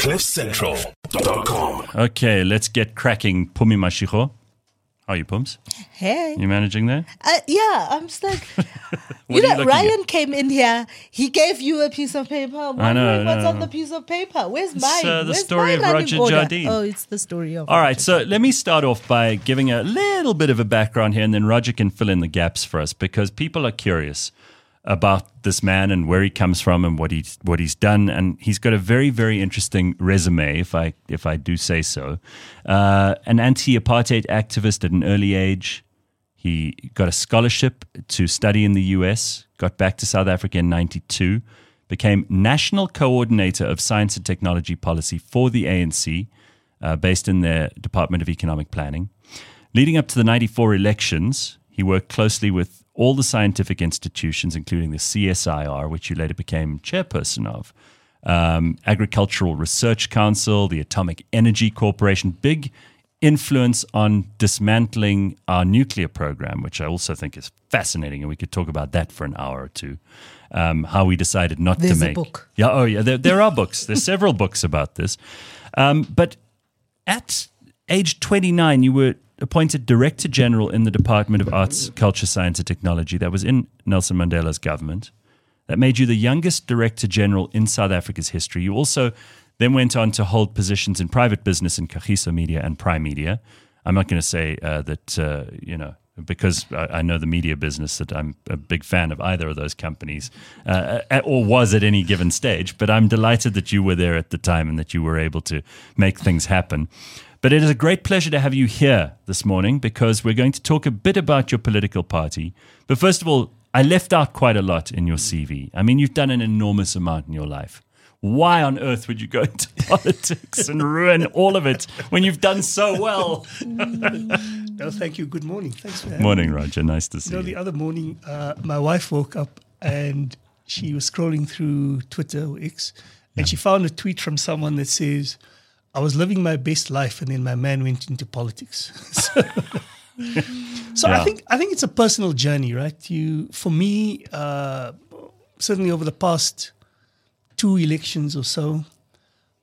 CliffCentral.com. Okay, let's get cracking. Pumi Mashiko. How are you, Pums? Hey. You managing there? Uh, yeah, I'm stuck. What you are you know, looking Ryan came in here. He gave you a piece of paper. I'm I know, wondering I what's know. on the piece of paper. Where's It's, mine? uh, the Where's story of Roger order? Jardine. Oh, it's the story of. All right, so let me start off by giving a little bit of a background here, and then Roger can fill in the gaps for us because people are curious about this man and where he comes from and what he's what he's done, and he's got a very very interesting resume, if I if I do say so. Uh, an anti-apartheid activist at an early age. He got a scholarship to study in the US, got back to South Africa in 92, became national coordinator of science and technology policy for the ANC, uh, based in their Department of Economic Planning. Leading up to the 94 elections, he worked closely with all the scientific institutions, including the CSIR, which you later became chairperson of, um, Agricultural Research Council, the Atomic Energy Corporation, big influence on dismantling our nuclear program, which I also think is fascinating, and we could talk about that for an hour or two. Um, how we decided not There's to a make. book. Yeah, oh yeah, there, there are books. There's several books about this. Um, but at age 29, you were appointed Director General in the Department of Arts, Culture, Science, and Technology. That was in Nelson Mandela's government. That made you the youngest Director General in South Africa's history. You also then went on to hold positions in private business in Kagiso Media and Prime Media. I'm not going to say uh, that, uh, you know, because I, I know the media business that I'm a big fan of either of those companies, uh, or was at any given stage. But I'm delighted that you were there at the time and that you were able to make things happen. But it is a great pleasure to have you here this morning because we're going to talk a bit about your political party. But first of all, I left out quite a lot in your CV. I mean, you've done an enormous amount in your life. Why on earth would you go into politics and ruin all of it when you've done so well? No, thank you. Good morning. Thanks for having Morning, me. Roger. Nice to see You know, the other morning, uh, my wife woke up and she was scrolling through Twitter or X, and she found a tweet from someone that says, "I was living my best life, and then my man went into politics." so so Yeah. I think I think it's a personal journey, right? You, for me, uh, certainly over the past two elections or so,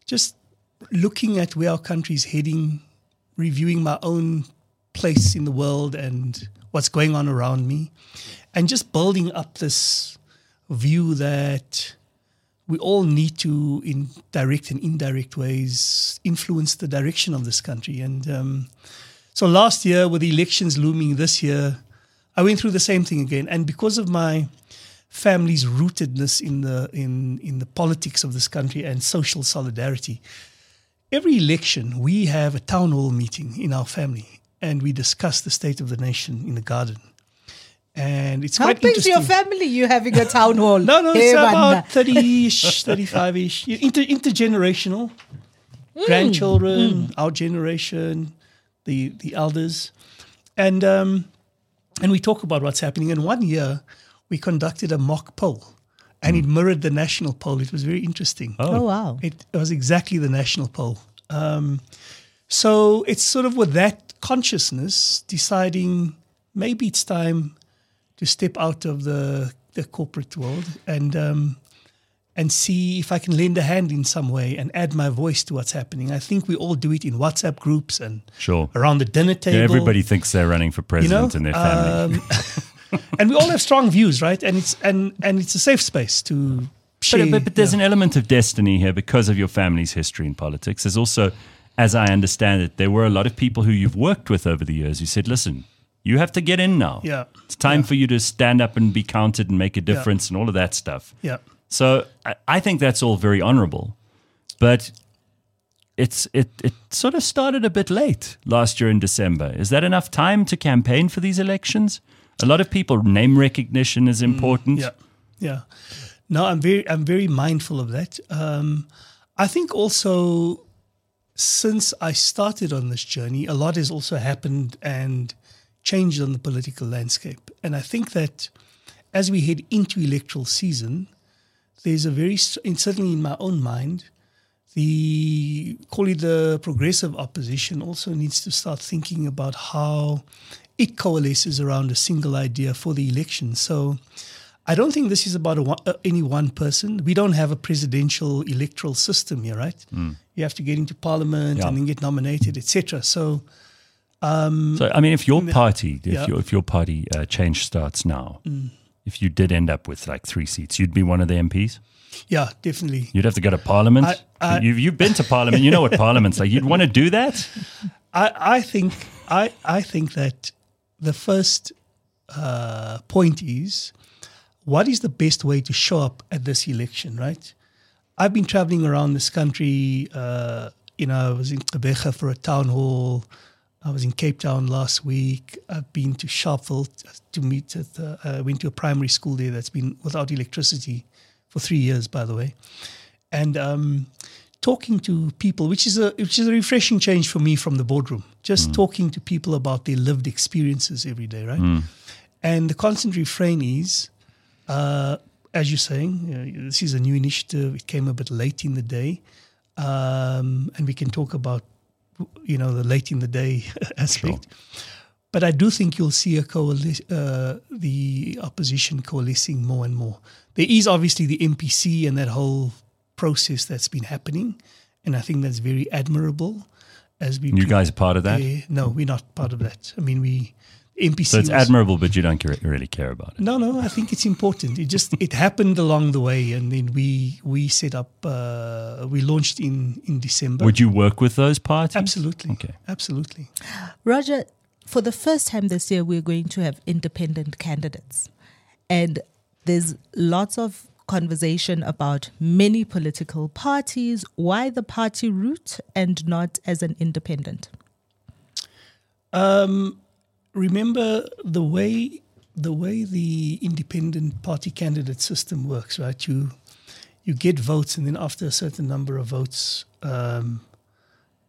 just looking at where our country is heading, reviewing my own place in the world and what's going on around me, and just building up this view that we all need to, in direct and indirect ways, influence the direction of this country. And um, so last year, with the elections looming this year, I went through the same thing again. And because of my family's rootedness in the in in the politics of this country and social solidarity, every election we have a town hall meeting in our family, and we discuss the state of the nation in the garden. And it's How quite big's your family? You having a town hall? No, no, Hey, it's Wanda. about 30-ish, 35-ish. Inter- intergenerational. Grandchildren, our generation, the the elders. And um, and we talk about what's happening. And one year we conducted a mock poll and it mirrored the national poll. It was very interesting. Oh wow! It, it was exactly the national poll. Um, so it's sort of with that consciousness deciding maybe it's time to step out of the the corporate world and um, and see if I can lend a hand in some way and add my voice to what's happening. I think we all do it in WhatsApp groups and Sure. around the dinner table. Yeah, everybody thinks they're running for you know, president in their family. um, and we all have strong views, right? And it's and and it's a safe space to share. But, but, but there's yeah. an element of destiny here because of your family's history in politics. There's also, as I understand it, there were a lot of people who you've worked with over the years who said, listen, you have to get in now. Yeah. It's time Yeah. for you to stand up and be counted and make a difference and all of that stuff. yeah. So I, I think that's all very honorable. But it's it, it sort of started a bit late last year in December. Is that enough time to campaign for these elections? A lot of people name recognition is important. Mm, Yeah, yeah. No, I'm very, I'm very mindful of that. Um, I think also since I started on this journey, a lot has also happened and changed on the political landscape. And I think that as we head into electoral season, there's a very, and certainly in my own mind, the call it the progressive opposition also needs to start thinking about how it coalesces around a single idea for the election. So I don't think this is about one, uh, any one person. We don't have a presidential electoral system here, right? You have to get into parliament Yeah. and then get nominated, etc. So So, I mean, if your party, if Yeah. Mm. your if your party uh, change starts now, if you did end up with like three seats, you'd be one of the MPs. yeah, definitely. You'd have to go to Parliament. I- I- you've you've been to Parliament. You know what Parliament's like. You'd want to do that. I, I think I, I think that the first uh, point is what is the best way to show up at this election, right? I've been traveling around this country. Uh, you know, I was in Gqeberha for a town hall. I was in Cape Town last week. I've been to Sharpeville to meet at. The, I went to a primary school there that's been without electricity for three years, by the way, and um, talking to people, which is a which is a refreshing change for me from the boardroom. Just talking to people about their lived experiences every day, right? And the constant refrain is, uh, as you're saying, uh, this is a new initiative. It came a bit late in the day, um, and we can talk about, you know, the late in the day aspect. But I do think you'll see a coali- uh, the opposition coalescing more and more. There is obviously the MPC and that whole process that's been happening, and I think that's very admirable. As we You guys are part of that. prepare- no, we're not part of that. I mean, we MPC. So it's was- admirable, but you don't care, really care about it. no, no, I think it's important. It just it happened along the way, and then we we set up. Uh, we launched in in December. Would you work with those parties? Absolutely. Okay. Absolutely. Roger, for the first time this year, we're going to have independent candidates. And there's lots of conversation about many political parties. Why the party route and not as an independent? Um, remember the way the way the independent party candidate system works, right? You you get votes, and then after a certain number of votes, um,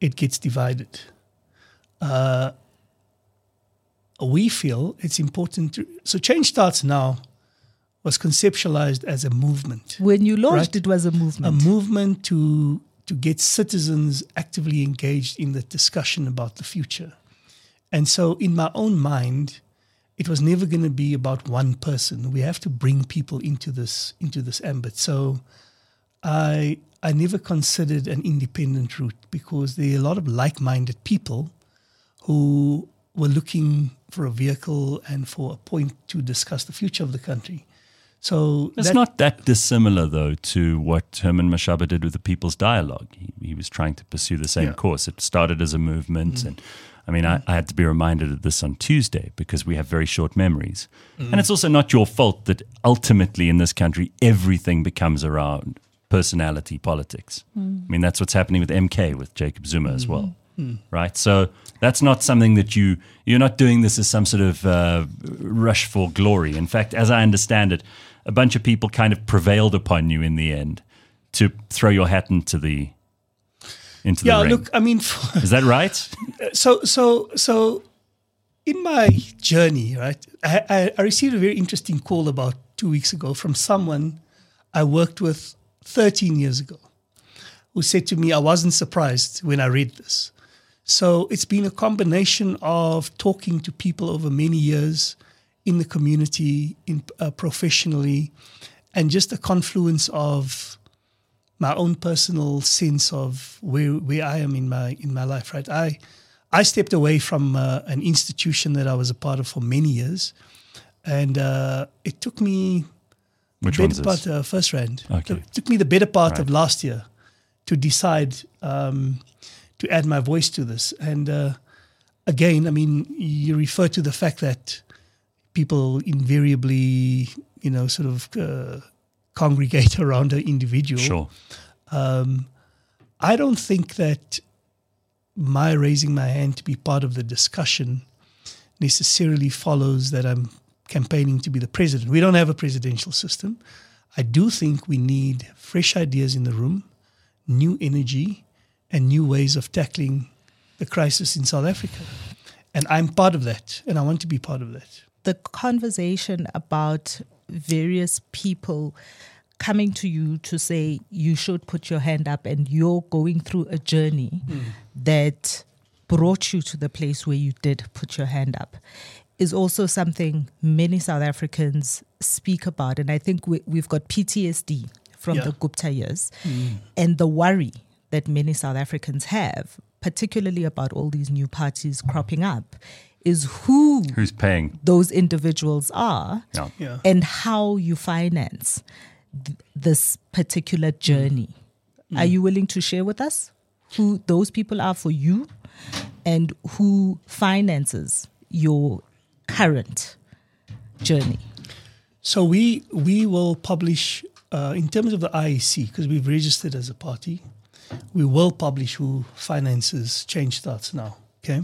it gets divided. Uh, we feel it's important to so change starts now was conceptualized as a movement When you launched, Right. it was a movement. a movement. movement to to get citizens actively engaged in the discussion about the future. And so in my own mind, it was never going to be about one person. We have to bring people into this into this ambit. So I I never considered an independent route because there are a lot of like-minded people who were looking for a vehicle and for a point to discuss the future of the country. So It's that- not that dissimilar, though, to what Herman Mashaba did with the People's Dialogue. He, he was trying to pursue the same Yeah. Mm. course. It started as a movement. And I mean, I, I had to be reminded of this on Tuesday because we have very short memories. Mm. And it's also not your fault that ultimately in this country, everything becomes around personality politics. I mean, that's what's happening with MK, with Jacob Zuma as well. Right. So that's not something that you, you're not doing this as some sort of uh, rush for glory. In fact, as I understand it, a bunch of people kind of prevailed upon you in the end to throw your hat into the into yeah, the ring. look, I mean, Is that right? so so so in my journey right I, I, I received a very interesting call about two weeks ago from someone i worked with 13 years ago who said to me i wasn't surprised when i read this so it's been a combination of talking to people over many years in the community in uh, professionally and just a confluence of my own personal sense of where where I am in my in my life. Right, I I stepped away from uh, an institution that I was a part of for many years, and uh, it took me Which better part uh, first round. Okay. It took me the better part Right. of last year to decide um, to add my voice to this. And uh, again, I mean, you refer to the fact that people invariably, you know, sort of uh, congregate around an individual. Sure. Um, I don't think that my raising my hand to be part of the discussion necessarily follows that I'm campaigning to be the president. We don't have a presidential system. I do think we need fresh ideas in the room, new energy, and new ways of tackling the crisis in South Africa. And I'm part of that, and I want to be part of that. the conversation about various people coming to you to say you should put your hand up and you're going through a journey that brought you to the place where you did put your hand up. is also something many South Africans speak about. And I think we, we've got PTSD from Yeah. the Gupta years mm. and the worry that many South Africans have, particularly about all these new parties cropping up, is who Who's paying? those individuals are Yeah. Yeah. and how you finance th- this particular journey. Are you willing to share with us who those people are for you and who finances your current journey? So we we will publish uh, in terms of the IEC because we've registered as a party. We will publish who finances Change Starts now. Okay,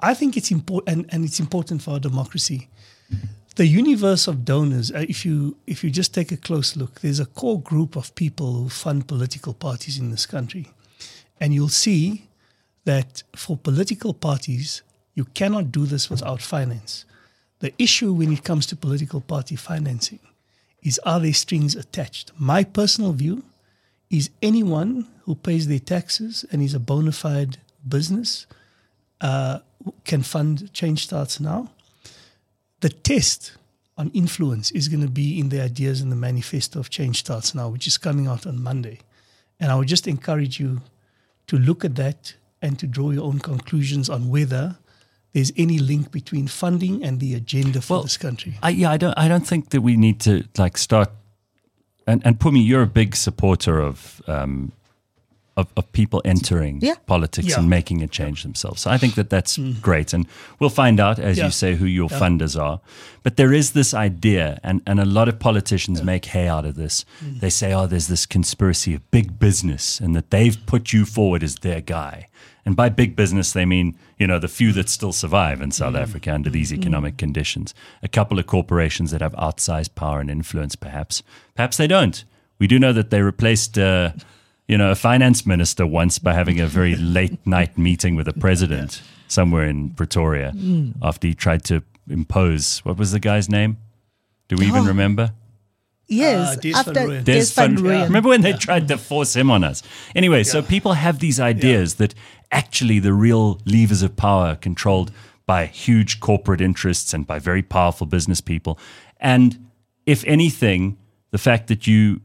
I think it's important and, and it's important for our democracy. The universe of donors. Uh, if you if you just take a close look, there's a core group of people who fund political parties in this country, and you'll see that for political parties, you cannot do this without finance. The issue when it comes to political party financing is are there strings attached? My personal view is anyone who pays their taxes and is a bona fide business uh, can fund Change Starts Now. The test on influence is going to be in the ideas in the manifesto of Change Starts Now, which is coming out on Monday. And I would just encourage you to look at that and to draw your own conclusions on whether there's any link between funding and the agenda for Well, this country. I, yeah, I don't. I don't think that we need to like start. And and Pumi, you're a big supporter of um, of, of people entering Yeah. politics Yeah. and making a change themselves. So I think that that's mm-hmm. great, and we'll find out as Yeah. you say who your funders are. But there is this idea, and and a lot of politicians make hay out of this. Mm-hmm. They say, oh, there's this conspiracy of big business, and that they've put you forward as their guy. And by big business, they mean you know the few that still survive in South mm-hmm. Africa under these economic conditions. A couple of corporations that have outsized power and influence, perhaps. Perhaps they don't. We do know that they replaced. Uh, you know, a finance minister once by having a very late night meeting with a president somewhere in Pretoria mm. after he tried to impose what was the guy's name? Do we even Oh. remember? Yes, ah, Des after van Des, Des van van- Rooyen. Remember when they tried to force him on us? Anyway, so people have these ideas that actually the real levers of power are controlled by huge corporate interests and by very powerful business people. And if anything, the fact that you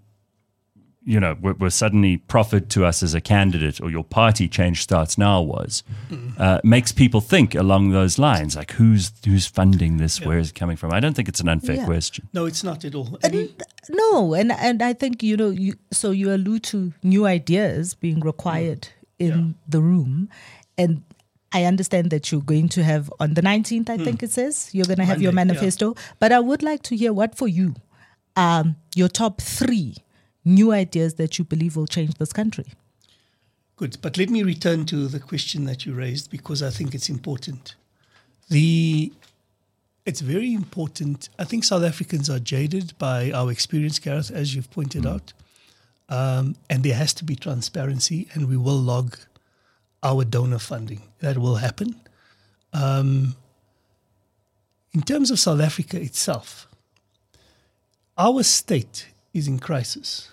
you know, were, were suddenly proffered to us as a candidate, or your party change starts now was, uh, makes people think along those lines, like who's who's funding this, where is it coming from? I don't think it's an unfair Yeah. question. No, it's not at all. And And no, and and I think you know you so you allude to new ideas being required in the room, and I understand that you're going to have on the 19th. I think it says you're going to have your Monday, yeah. manifesto, but I would like to hear what for you, um, your top three new ideas that you believe will change this country. Good, but let me return to the question that you raised because I think it's important. The it's very important. I think South Africans are jaded by our experience, Gareth, as you've pointed out, um, and there has to be transparency, and we will log our donor funding. That will happen. Um, in terms of South Africa itself, our state is in crisis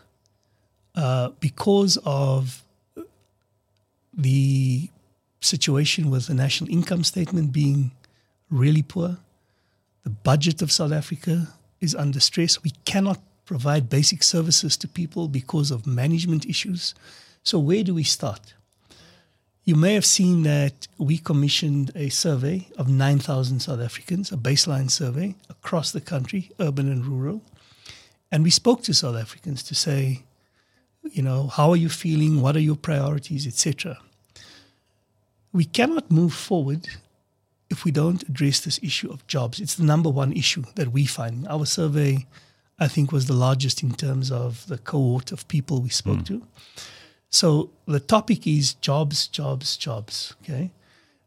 uh, because of the situation with the national income statement being really poor. The budget of South Africa is under stress. We cannot provide basic services to people because of management issues. So, where do we start? You may have seen that we commissioned a survey of 9,000 South Africans, a baseline survey across the country, urban and rural. And we spoke to South Africans to say, you know, how are you feeling? What are your priorities, etc. We cannot move forward if we don't address this issue of jobs. It's the number one issue that we find. Our survey, I think, was the largest in terms of the cohort of people we spoke hmm. to. So the topic is jobs, jobs, jobs. Okay.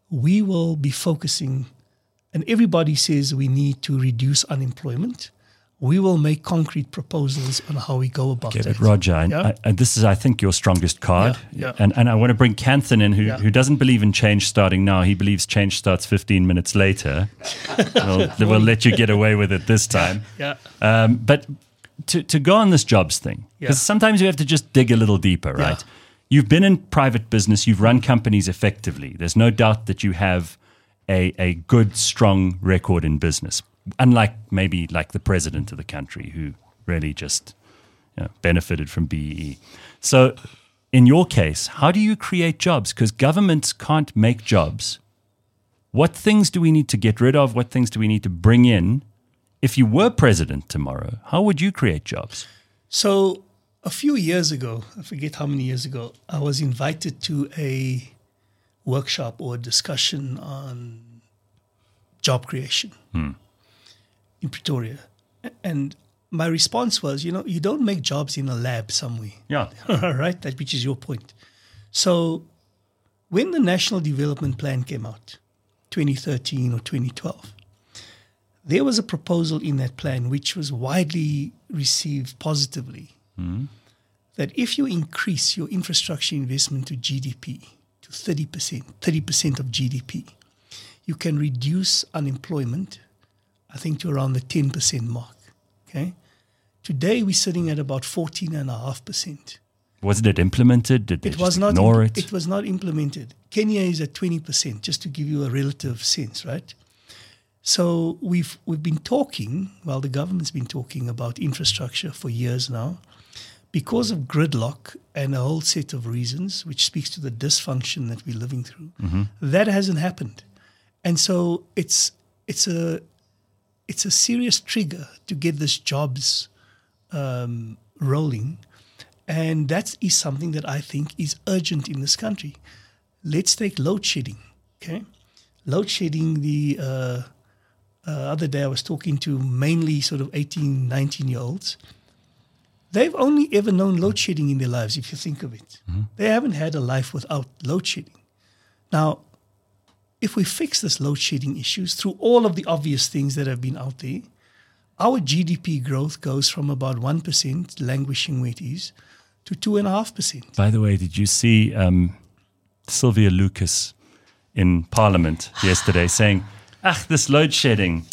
We will be focusing, and everybody says we need to reduce unemployment. We will make concrete proposals on how we go about Okay, but Roger, and, Yeah. I, and this is, I think, your strongest card. Yeah, yeah. And, and I want to bring Kanthan in, who, who doesn't believe in change starting now. He believes change starts 15 minutes later. we'll, we'll let you get away with it this time. Yeah. Um, but to, to go on this jobs thing, because sometimes you have to just dig a little deeper, right? You've been in private business, you've run companies effectively. There's no doubt that you have a, a good, strong record in business, unlike maybe like the president of the country who really just you know, benefited from BEE. So, in your case, how do you create jobs? Because governments can't make jobs. What things do we need to get rid of? What things do we need to bring in? If you were president tomorrow, how would you create jobs? So, a few years ago, I forget how many years ago, I was invited to a workshop or discussion on job creation hmm. In Pretoria. And my response was, you know, you don't make jobs in a lab somewhere. Yeah. right? That which is your point. So when the National Development Plan came out, 2013 or 2012, there was a proposal in that plan which was widely received positively hmm. that if you increase your infrastructure investment to GDP to 30%, 30% of GDP, you can reduce unemployment, I think, to around the 10% mark. Okay. Today we're sitting at about 14.5%. Wasn't it implemented? Did they It just was not. ignore it? It was not implemented. Kenya is at twenty percent, just to give you a relative sense, right? So we've we've been talking. Well, the government's been talking about infrastructure for years now, because of gridlock and a whole set of reasons, which speaks to the dysfunction that we're living through. Mm-hmm. That hasn't happened, and so it's it's a it's a serious trigger to get this jobs um, rolling. And that is something that I think is urgent in this country. Let's take load shedding. Okay. Load shedding, the uh, uh, other day I was talking to mainly sort of 18, 19 year olds. They've only ever known load shedding in their lives, if you think of it. They haven't had a life without load shedding. Now, if we fix this load shedding issues through all of the obvious things that have been out there, our GDP growth goes from about 1% languishing where it is to 2.5%. By the way, did you see um, Sylvia Lucas in Parliament yesterday saying, "Ah, this load shedding.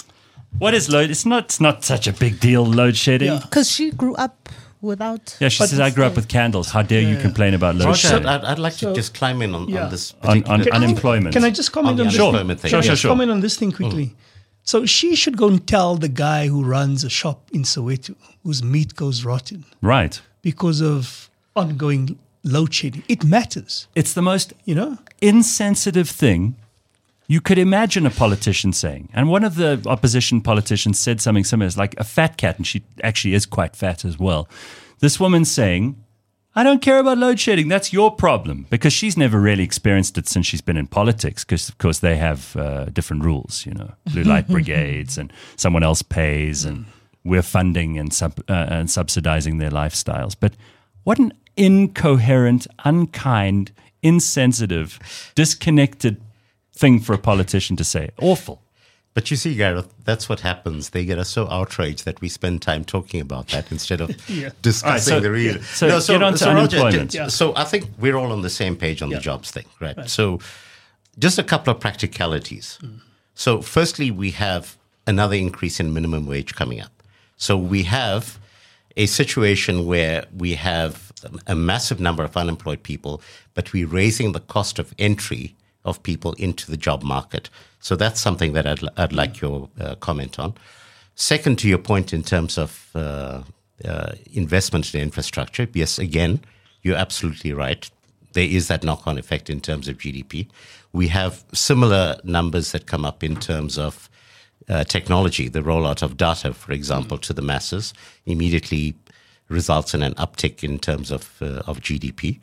What is load? It's not. It's not such a big deal. Load shedding." Yeah. Yeah, Because she grew up without. Yeah, she says, "I grew up with candles. How dare you complain about load Roger, shedding?" I'd, I'd like So- to just climb in on, Yeah. on this On, on particular unemployment. Can I just comment On on, the this? Sure. unemployment thing, Sure, sure, Just sure. comment on this thing quickly. So she should go and tell the guy who runs a shop in Soweto whose meat goes rotten Right. because of ongoing load shedding. It matters, It's the most you know? insensitive thing you could imagine a politician saying. And one of the opposition politicians said something similar. It's like a fat cat, and she actually is quite fat as well. This woman saying, I don't care about load shedding. That's your problem. Because she's never really experienced it since she's been in politics, because, of course, they have uh, different rules, you know, blue light brigades, and someone else pays, and we're funding and, sub, uh, and subsidizing their lifestyles. But what an incoherent, unkind, insensitive, disconnected thing for a politician to say. Awful. But you see, Gareth, that's what happens. They get us so outraged that we spend time talking about that instead of Yeah. discussing All right, so- the real. so get on to Roger, unemployment. j- Yeah. So I think we're all on the same page on Yeah. the jobs thing, right? So just a couple of practicalities. Mm. So firstly, we have another increase in minimum wage coming up. So we have a situation where we have a massive number of unemployed people, but we're raising the cost of entry of people into the job market. So that's something that I'd, I'd like your uh, comment on. Second, to your point in terms of uh, uh, investment in infrastructure, yes, again, you're absolutely right. There is that knock on effect in terms of GDP. We have similar numbers that come up in terms of uh, technology. The rollout of data, for example, to the masses immediately results in an uptick in terms of, uh, of GDP.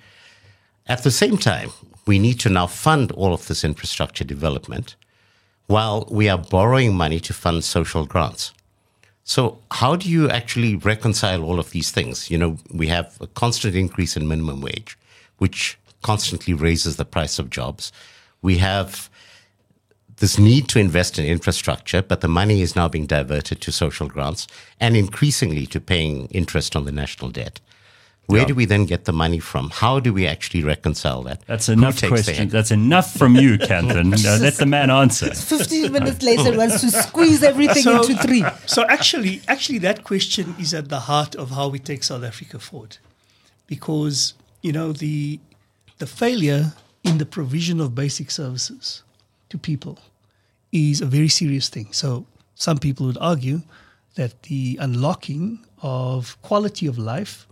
At the same time, we need to now fund all of this infrastructure development while we are borrowing money to fund social grants. So, how do you actually reconcile all of these things? You know, we have a constant increase in minimum wage, which constantly raises the price of jobs. We have this need to invest in infrastructure, but the money is now being diverted to social grants and increasingly to paying interest on the national debt. Where do we then get the money from? How do we actually reconcile that? That's enough takes the questions. hit? That's enough from you, Kanthan. Uh, let the man answer. 15 minutes later wants to squeeze everything So- into three. So actually, actually, that question is at the heart of how we take South Africa forward, because you know the the failure in the provision of basic services to people is a very serious thing. So some people would argue that the unlocking of quality of life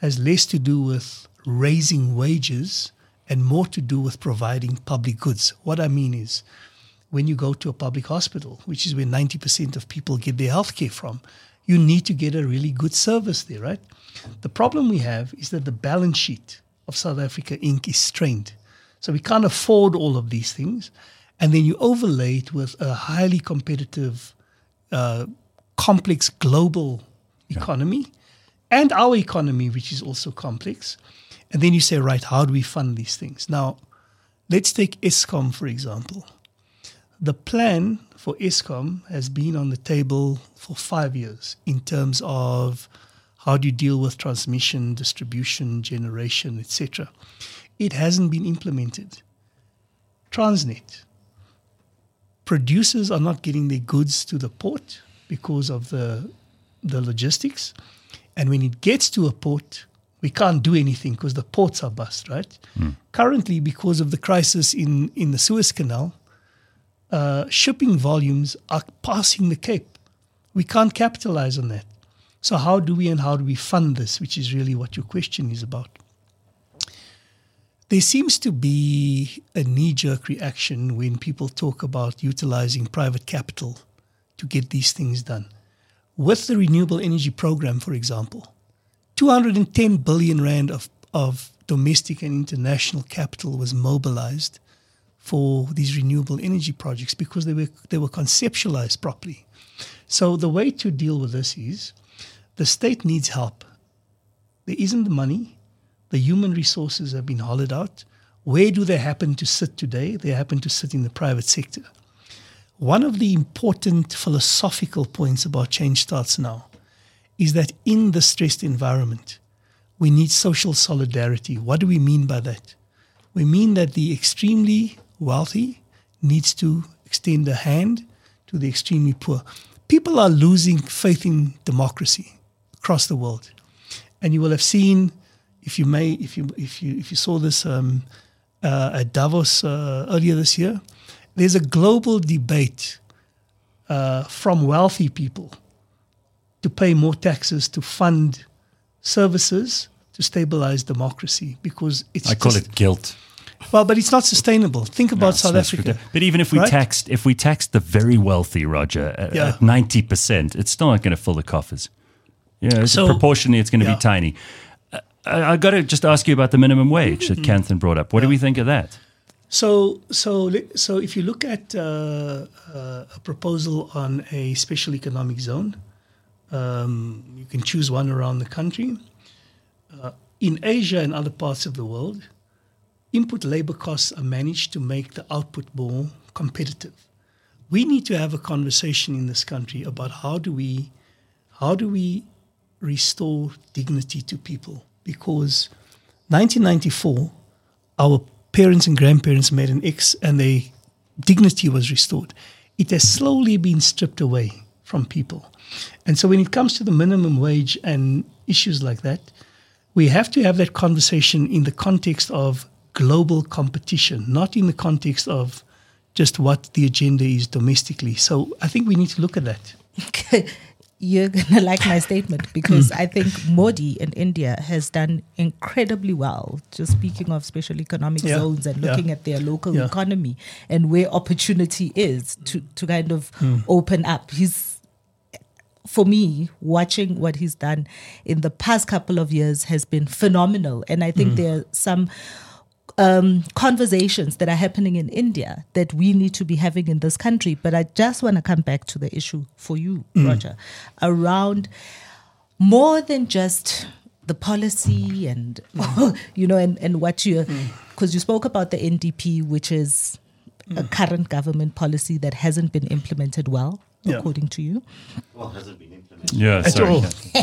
has less to do with raising wages and more to do with providing public goods. What I mean is, when you go to a public hospital, which is where 90% of people get their healthcare from, you need to get a really good service there, right? The problem we have is that the balance sheet of South Africa Inc. is strained. So we can't afford all of these things. And then you overlay it with a highly competitive, uh, complex global economy and our economy, which is also complex. And then you say, right, how do we fund these things? Now, let's take Eskom, for example. The plan for Eskom has been on the table for five years in terms of how do you deal with transmission, distribution, generation, etc. It hasn't been implemented. Transnet. Producers are not getting their goods to the port because of the, the logistics. And when it gets to a port, we can't do anything because the ports are bust, right? Currently, because of the crisis in, in the Suez Canal, uh, shipping volumes are passing the Cape. We can't capitalize on that. So, how do we and how do we fund this, which is really what your question is about? There seems to be a knee jerk reaction when people talk about utilizing private capital to get these things done. With the renewable energy program, for example, 210 billion rand of, of domestic and international capital was mobilized for these renewable energy projects because they were they were conceptualized properly. So the way to deal with this is the state needs help. There isn't the money, the human resources have been hollowed out. Where do they happen to sit today? They happen to sit in the private sector. One of the important philosophical points about change starts now is that in the stressed environment, we need social solidarity. What do we mean by that? We mean that the extremely wealthy needs to extend a hand to the extremely poor. People are losing faith in democracy across the world, and you will have seen, if you may, if you if you if you saw this um, uh, at Davos uh, earlier this year, there's a global debate uh, from wealthy people to pay more taxes to fund services to stabilize democracy because it's I call just- it guilt. well, but it's not sustainable. Think about No, South Africa. ridiculous. But even if we right? taxed, if we taxed the very wealthy, Roger, at, Yeah. ninety percent, it's still not going to fill the coffers. Yeah, So- proportionally, it's going to yeah. be tiny. I, I got to just ask you about the minimum wage Mm-hmm. that Kanthan brought up. What do we think of that? So, so, so if you look at uh, uh, a proposal on a special economic zone, um, you can choose one around the country. Uh, in Asia and other parts of the world, input labor costs are managed to make the output more competitive. We need to have a conversation in this country about how do we, how do we restore dignity to people? Because 1994, our parents and grandparents made an X and their dignity was restored. It has slowly been stripped away from people. And so when it comes to the minimum wage and issues like that, we have to have that conversation in the context of global competition, not in the context of just what the agenda is domestically. So I think we need to look at that. You're going to like my statement because I think Modi in India has done incredibly well. Just speaking of special economic Yeah, zones and yeah. looking at their local Yeah. economy and where opportunity is to, to kind of Hmm. open up. He's, for me, watching what he's done in the past couple of years has been phenomenal. And I think there are some um, conversations that are happening in India that we need to be having in this country. But I just want to come back to the issue for you, mm. Roger, around more than just the policy and mm. you know and, and what you mm. because you spoke about the NDP, which is a current government policy that hasn't been implemented well, Yeah. according to you. Well, hasn't been implemented. Yeah, At sorry. all.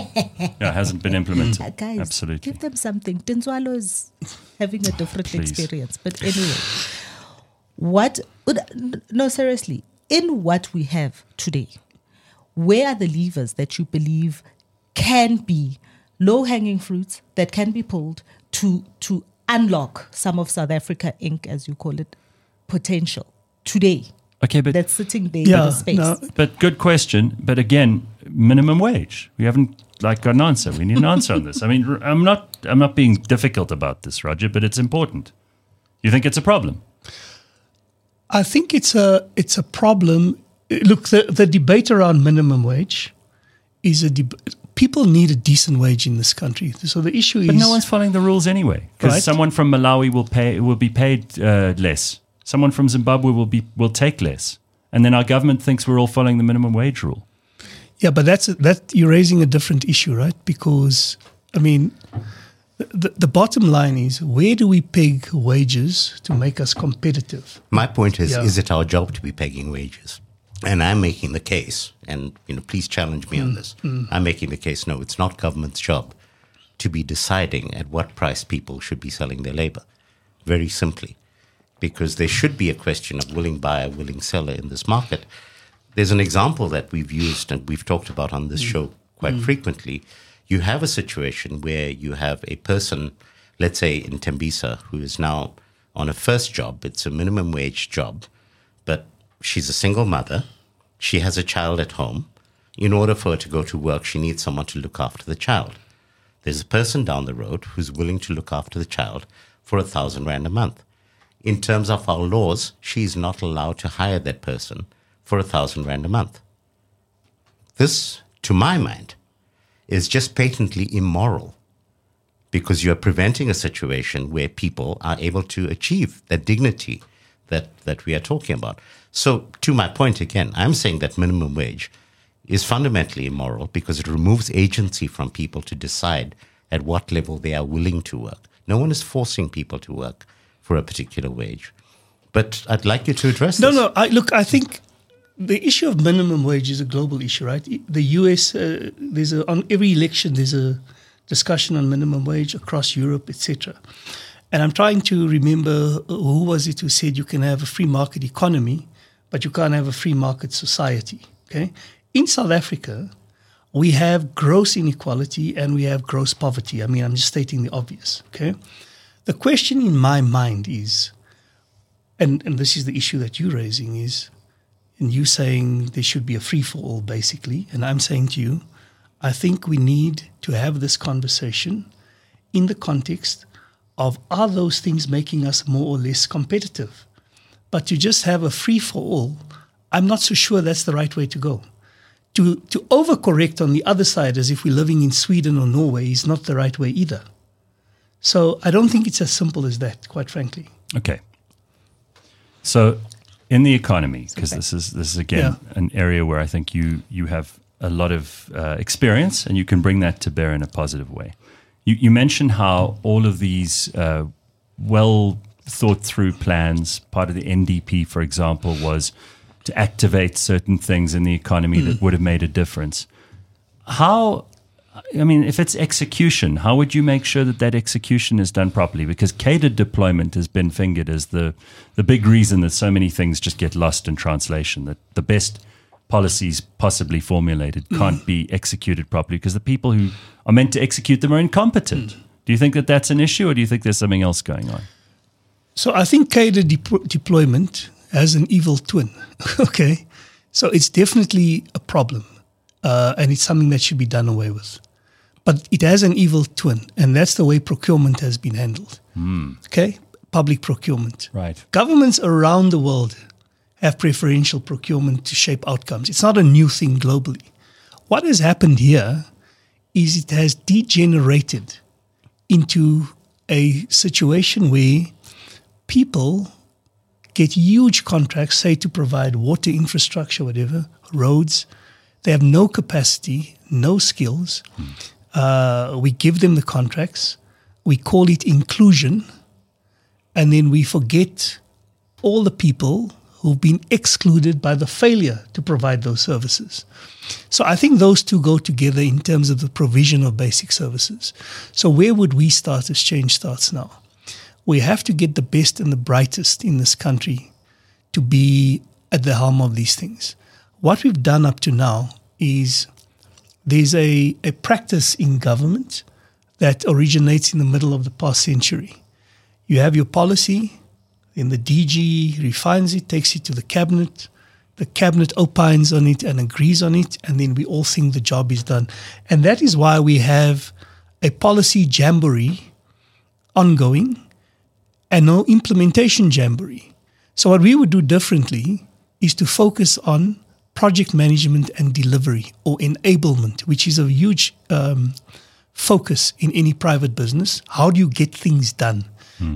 Yeah, it hasn't been implemented. Uh, guys, Absolutely. give them something. Tintswalo is having a different Please. experience. But anyway, what, no, seriously, in what we have today, where are the levers that you believe can be low hanging fruits that can be pulled to, to unlock some of South Africa Inc., as you call it, potential today? Okay, but that's sitting there Yeah, in the space. no, but good question. But again, minimum wage. We haven't like got an answer. We need an answer on this. I mean, I'm not I'm not being difficult about this, Roger, but it's important. You think it's a problem? I think it's a it's a problem. Look, the, the debate around minimum wage is a debate people need a decent wage in this country. So the issue is But no one's following the rules anyway. Because Right. someone from Malawi will pay will be paid uh, less. Someone from Zimbabwe will be will take less, and then our government thinks we're all following the minimum wage rule. Yeah, but that's that you're raising a different issue, right? Because I mean, the, the bottom line is where do we peg wages to make us competitive? My point is, Yeah. is it our job to be pegging wages? And I'm making the case, and you know, please challenge me Mm. on this. I'm making the case. No, it's not government's job to be deciding at what price people should be selling their labor. Very simply, because there should be a question of willing buyer, willing seller in this market. There's an example that we've used and we've talked about on this mm. show quite mm. frequently. You have a situation where you have a person, let's say in Tembisa, who is now on a first job. It's a minimum wage job, but she's a single mother. She has a child at home. In order for her to go to work, she needs someone to look after the child. There's a person down the road who's willing to look after the child for a thousand rand a month. In terms of our laws, she's not allowed to hire that person for a thousand rand a month. This, to my mind, is just patently immoral because you're preventing a situation where people are able to achieve that dignity that, that we are talking about. So, to my point again, I'm saying that minimum wage is fundamentally immoral because it removes agency from people to decide at what level they are willing to work. No one is forcing people to work for a particular wage. But I'd like you to address No, this. no. I, look, I think the issue of minimum wage is a global issue, right? The U.S. Uh, there's a on every election there's a discussion on minimum wage across Europe, etc. And I'm trying to remember uh, who was it who said you can have a free market economy, but you can't have a free market society. Okay, in South Africa, we have gross inequality and we have gross poverty. I mean, I'm just stating the obvious. Okay, the question in my mind is and and this is the issue that you're raising is and you saying there should be a free for all basically and i'm saying to you i think we need to have this conversation in the context of are those things making us more or less competitive? But to just have a free for all i'm not so sure that's the right way to go. To to overcorrect on the other side as if we're living in sweden or norway is not the right way either. So i don't think it's as simple as that quite frankly. Okay. So, in the economy, because this is this is again Yeah. an area where I think you you have a lot of uh, experience and you can bring that to bear in a positive way. You, you mentioned how all of these uh, well thought through plans, part of the NDP, for example, was to activate certain things in the economy that would have made a difference. How I mean, if it's execution, how would you make sure that that execution is done properly? Because cadre deployment has been fingered as the the big reason that so many things just get lost in translation. That the best policies possibly formulated can't be executed properly because the people who are meant to execute them are incompetent. Do you think that that's an issue, or do you think there's something else going on? So I think cadre de- deployment has an evil twin. okay, so it's definitely a problem, uh, and it's something that should be done away with. But it has an evil twin, and that's the way procurement has been handled. Hmm. Okay, public procurement. Right. Governments around the world have preferential procurement to shape outcomes. It's not a new thing globally. What has happened here is it has degenerated into a situation where people get huge contracts, say to provide water infrastructure, whatever, roads. They have no capacity, no skills. Hmm. Uh, we give them the contracts. We call it inclusion. And then we forget all the people who've been excluded by the failure to provide those services. So I think those two go together in terms of the provision of basic services. So where would we start as change starts now? We have to get the best and the brightest in this country to be at the helm of these things. What we've done up to now is there's a, a practice in government that originates in the middle of the past century. You have your policy, then the DG refines it, takes it to the cabinet. the cabinet opines on it and agrees on it, and then we all think the job is done. And that is why we have a policy jamboree ongoing and no implementation jamboree. So, what we would do differently is to focus on project management and delivery or enablement, which is a huge um, focus in any private business. How do you get things done?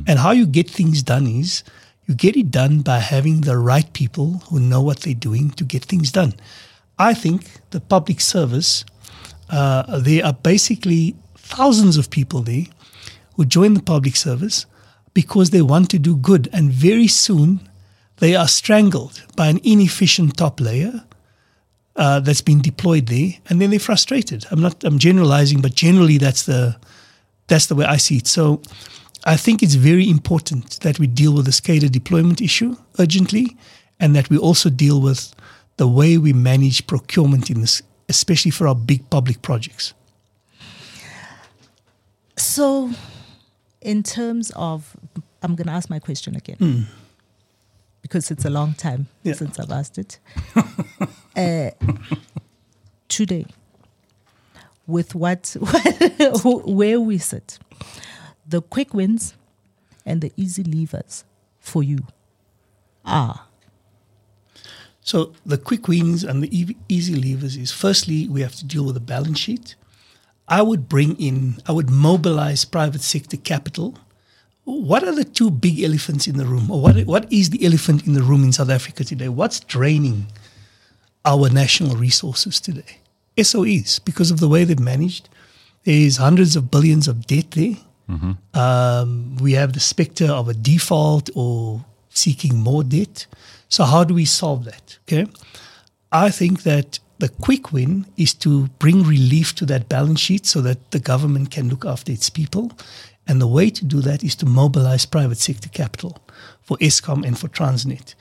And how you get things done is you get it done by having the right people who know what they're doing to get things done. I think the public service, uh, there are basically thousands of people there who join the public service because they want to do good. And very soon they are strangled by an inefficient top layer uh, that's been deployed there, and then they're frustrated. I'm not. I'm generalizing, but generally that's the that's the way I see it. So I think it's very important that we deal with the cadre deployment issue urgently, and that we also deal with the way we manage procurement in this, especially for our big public projects. So, in terms of, I'm going to ask my question again because it's a long time Yeah. since I've asked it. uh, today, with what, where we sit, the quick wins and the easy levers for you are So the quick wins and the easy levers is firstly we have to deal with the balance sheet. I would bring in, I would mobilize private sector capital. What are the two big elephants in the room, or what what is the elephant in the room in South Africa today? What's draining our national resources today? SOEs, because of the way they've managed. There's hundreds of billions of debt there. Um, we have the specter of a default or seeking more debt. So, how do we solve that? Okay. I think that the quick win is to bring relief to that balance sheet so that the government can look after its people. And the way to do that is to mobilize private sector capital for Eskom and for Transnet.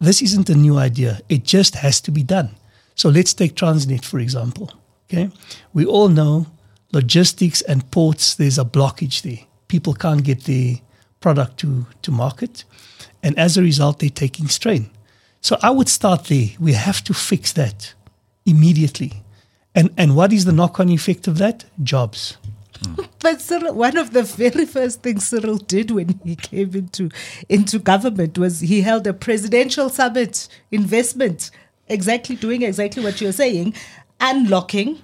This isn't a new idea, it just has to be done. So, let's take Transnet, for example. Okay. We all know logistics and ports, there's a blockage there. People can't get their product to, to market. And as a result, they're taking strain. So I would start there. We have to fix that immediately. And, and what is the knock on effect of that? Jobs. But Cyril, one of the very first things Cyril did when he came into into government was he held a presidential summit investment, exactly doing exactly what you're saying, unlocking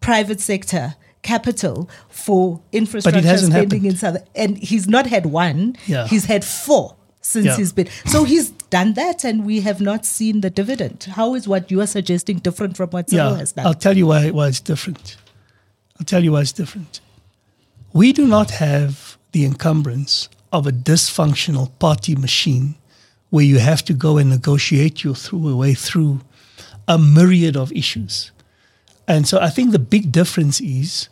private sector capital for infrastructure spending happened. in South. And he's not had one; Yeah. he's had four since Yeah. he's been. So he's done that, and we have not seen the dividend. How is what you are suggesting different from what Cyril Yeah, has done? I'll tell you why, why it's different. I'll tell you why it's different. We do not have the encumbrance of a dysfunctional party machine where you have to go and negotiate your through way through a myriad of issues. And so I think the big difference is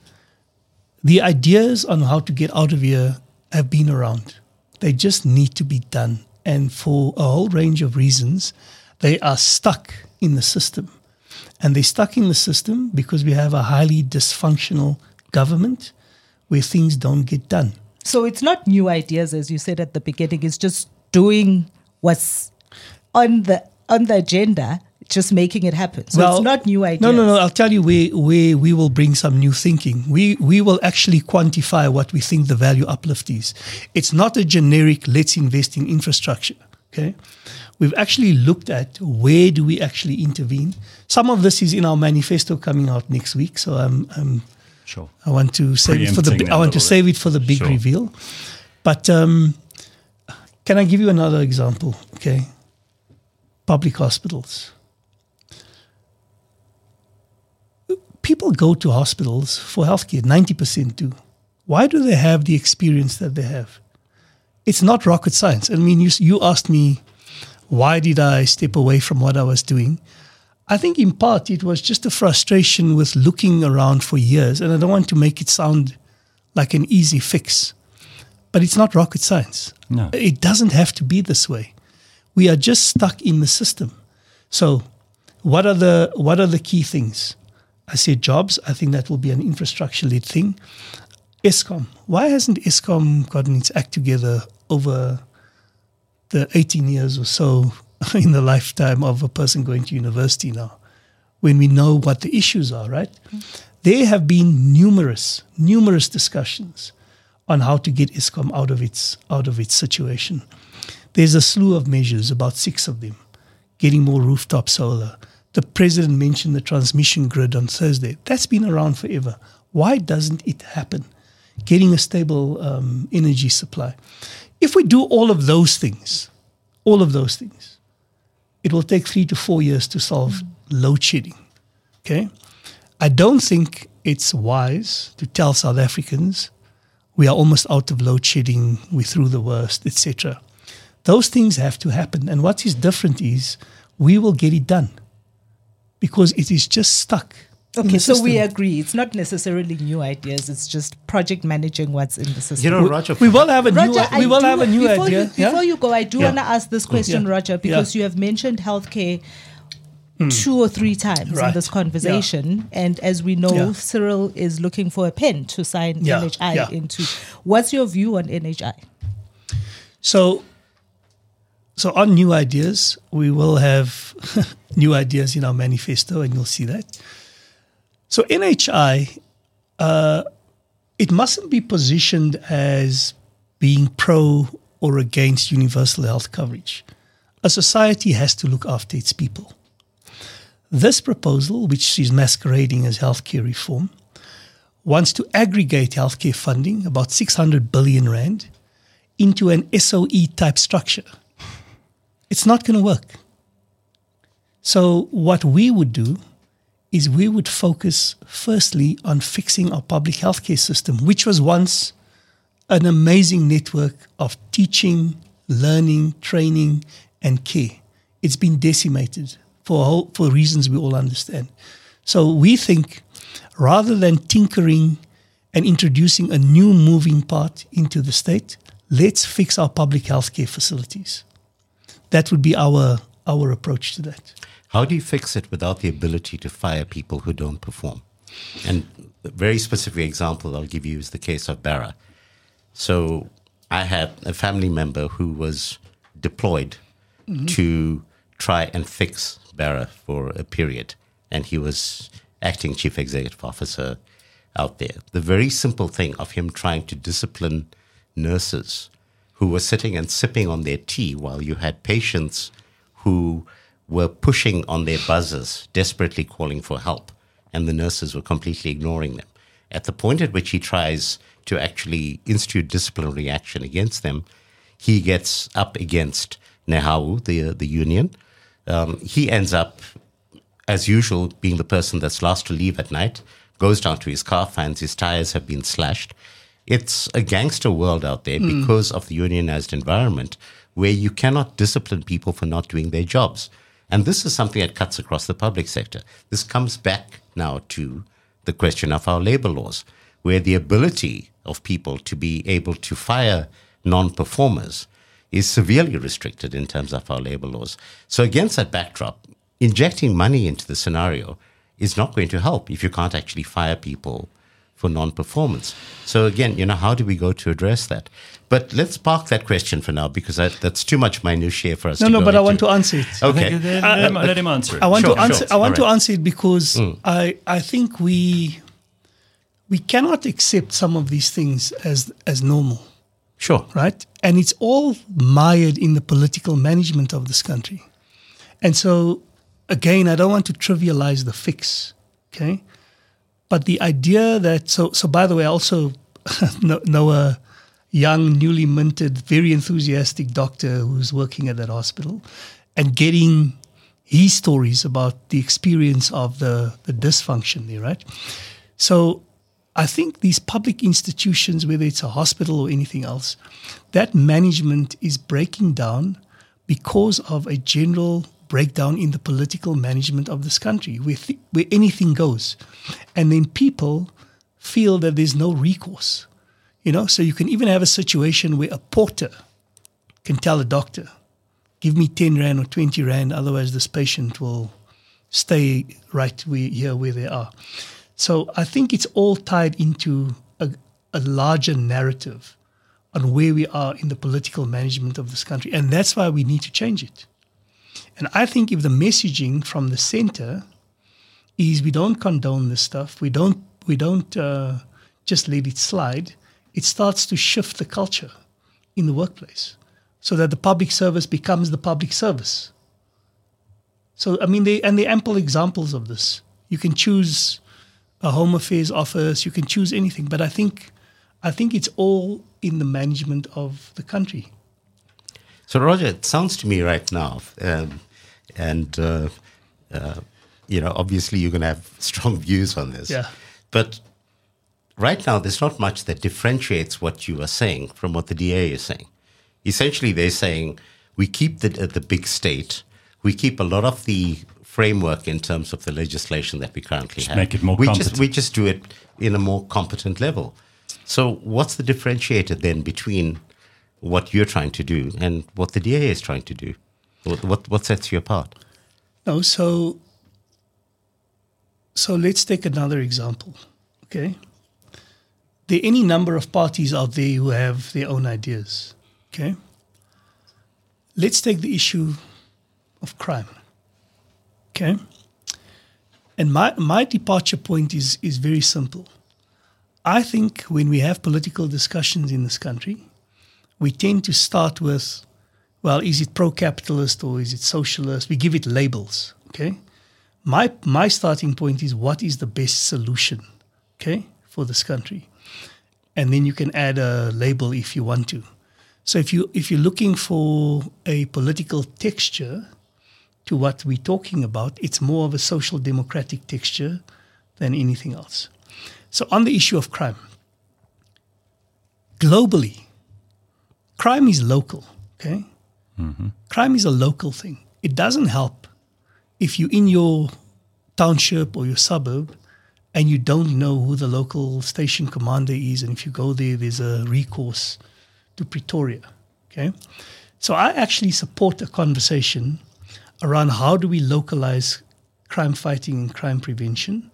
the ideas on how to get out of here have been around. They just need to be done. And for a whole range of reasons, they are stuck in the system. And they're stuck in the system because we have a highly dysfunctional government where things don't get done. So it's not new ideas, as you said at the beginning. It's just doing what's on the on the agenda, just making it happen. So it's not new ideas. No, no, no. I'll tell you where, where we will bring some new thinking. We we will actually quantify what we think the value uplift is. It's not a generic let's invest in infrastructure. Okay. We've actually looked at where do we actually intervene. Some of this is in our manifesto coming out next week. So I'm, I'm Sure. I want to save it for the I want to save bit. it for the big Sure. reveal. But um, can I give you another example? Okay, public hospitals. People go to hospitals for healthcare. Ninety percent do. Why do they have the experience that they have? It's not rocket science. I mean, you you asked me why did I step away from what I was doing. I think in part it was just a frustration with looking around for years, and I don't want to make it sound like an easy fix, but it's not rocket science. No. It doesn't have to be this way. We are just stuck in the system. So, what are the what are the key things? I said jobs. I think that will be an infrastructure led thing. Eskom. Why hasn't Eskom gotten its act together over the 18 years or so in the lifetime of a person going to university now, when we know what the issues are, right? There have been numerous, numerous discussions on how to get Eskom out of its out of its situation. There's a slew of measures, about six of them, getting more rooftop solar. The president mentioned the transmission grid on Thursday. That's been around forever. Why doesn't it happen? Getting a stable um, energy supply. If we do all of those things, all of those things, it will take three to four years to solve load shedding. Okay? I don't think it's wise to tell South Africans we are almost out of load shedding, we're through the worst, etc. Those things have to happen. And what is different is we will get it done because it is just stuck. In Okay, the so we agree. It's not necessarily new ideas. It's just project managing what's in the system. You know, Roger, we will have a new Roger, we will do- have a new before idea. You, yeah? before you go, I do Yeah. want to ask this question, Yeah. Roger, because Yeah. you have mentioned healthcare hmm. two or three times in this conversation. And as we know, Yeah. Cyril is looking for a pen to sign Yeah, NHI yeah. into. What's your view on NHI? So, so on new ideas, we will have new ideas in our manifesto, and you'll see that. So NHI, uh, it mustn't be positioned as being pro or against universal health coverage. A society has to look after its people. This proposal, which is masquerading as healthcare reform, wants to aggregate healthcare funding, about 600 billion rand, into an SOE type structure. It's not going to work. So, what we would do is we would focus firstly on fixing our public healthcare system, which was once an amazing network of teaching, learning, training, and care. It's been decimated for, whole, for reasons we all understand. So, we think rather than tinkering and introducing a new moving part into the state, let's fix our public healthcare facilities. That would be our our approach to that. How do you fix it without the ability to fire people who don't perform? And a very specific example I'll give you is the case of Bara. So I had a family member who was deployed mm-hmm. to try and fix Bara for a period, and he was acting chief executive officer out there. The very simple thing of him trying to discipline nurses who were sitting and sipping on their tea while you had patients who were pushing on their buzzers, desperately calling for help, and the nurses were completely ignoring them. At the point at which he tries to actually institute disciplinary action against them, he gets up against NEHAWU, the the union. Um, he ends up, as usual, being the person that's last to leave at night. Goes down to his car, finds his tires have been slashed. It's a gangster world out there because of the unionized environment where you cannot discipline people for not doing their jobs. And this is something that cuts across the public sector. This comes back now to the question of our labor laws, where the ability of people to be able to fire non performers is severely restricted in terms of our labor laws. So, against that backdrop, injecting money into the scenario is not going to help if you can't actually fire people for non-performance. So again, you know, how do we go to address that? But let's park that question for now because I, that's too much minutiae for us. No, no, but I want to answer it. Okay. Let, let him, let him answer it. I want Sure, to answer. sure. I want All to answer it because hmm. I I think we we cannot accept some of these things as as normal, Sure. right? And it's all mired in the political management of this country. And so, again, I don't want to trivialize the fix, okay? But the idea that so so by the way, I also know, a young, newly minted, very enthusiastic doctor who's working at that hospital and getting his stories about the experience of the, the dysfunction there, right? So I think these public institutions, whether it's a hospital or anything else, that management is breaking down because of a general breakdown in the political management of this country, where, th- where anything goes. And then people feel that there's no recourse. You know, so you can even have a situation where a porter can tell a doctor, give me 10 Rand or 20 Rand, otherwise this patient will stay right where, here where they are. So I think it's all tied into a, a larger narrative on where we are in the political management of this country. And that's why we need to change it. And I think if the messaging from the center is we don't condone this stuff, we don't we don't uh, just let it slide, it starts to shift the culture in the workplace, so that the public service becomes the public service. So I mean, they and there are ample examples of this. You can choose a home affairs office, you can choose anything, but I think I think it's all in the management of the country. So, Roger, it sounds to me right now, um, and uh, uh, you know, obviously you're going to have strong views on this. Yeah. But right now, there's not much that differentiates what you are saying from what the DA is saying. Essentially, they're saying we keep the the big state, we keep a lot of the framework in terms of the legislation that we currently have. make it more we competent. Just, we just do it in a more competent level. So, what's the differentiator then between what you're trying to do and what the DA is trying to do? What, what, sets you apart? No, so so let's take another example. Okay. There are any number of parties out there who have their own ideas. Okay. Let's take the issue of crime. Okay. And my, my departure point is, is very simple. I think when we have political discussions in this country, we tend to start with, well, is it pro capitalist or is it socialist? We give it labels. Okay. My, my starting point is what is the best solution, okay, for this country? And then you can add a label if you want to. So if you if you're looking for a political texture to what we're talking about, it's more of a social democratic texture than anything else. So on the issue of crime, globally, crime is local. Okay, crime is a local thing. It doesn't help if you're in your township or your suburb and you don't know who the local station commander is, and if you go there, there's a recourse to Pretoria. Okay, so I actually support a conversation around how do we localize crime fighting and crime prevention.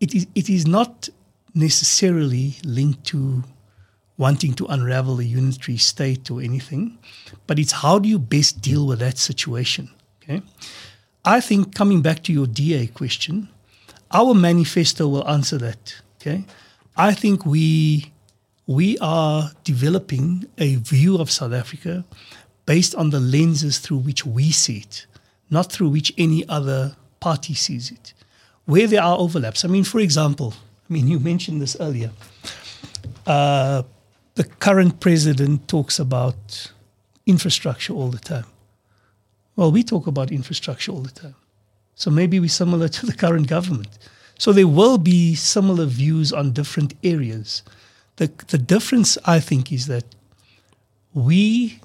It is it is not necessarily linked to wanting to unravel a unitary state or anything, but it's how do you best deal with that situation. Okay, I think coming back to your DA question, our manifesto will answer that. Okay, I think we we are developing a view of South Africa based on the lenses through which we see it, not through which any other party sees it. Where there are overlaps, I mean, for example, I mean, you mentioned this earlier. Uh, the current president talks about infrastructure all the time. Well, we talk about infrastructure all the time. So maybe we're similar to the current government. So there will be similar views on different areas. The, the difference, I think, is that we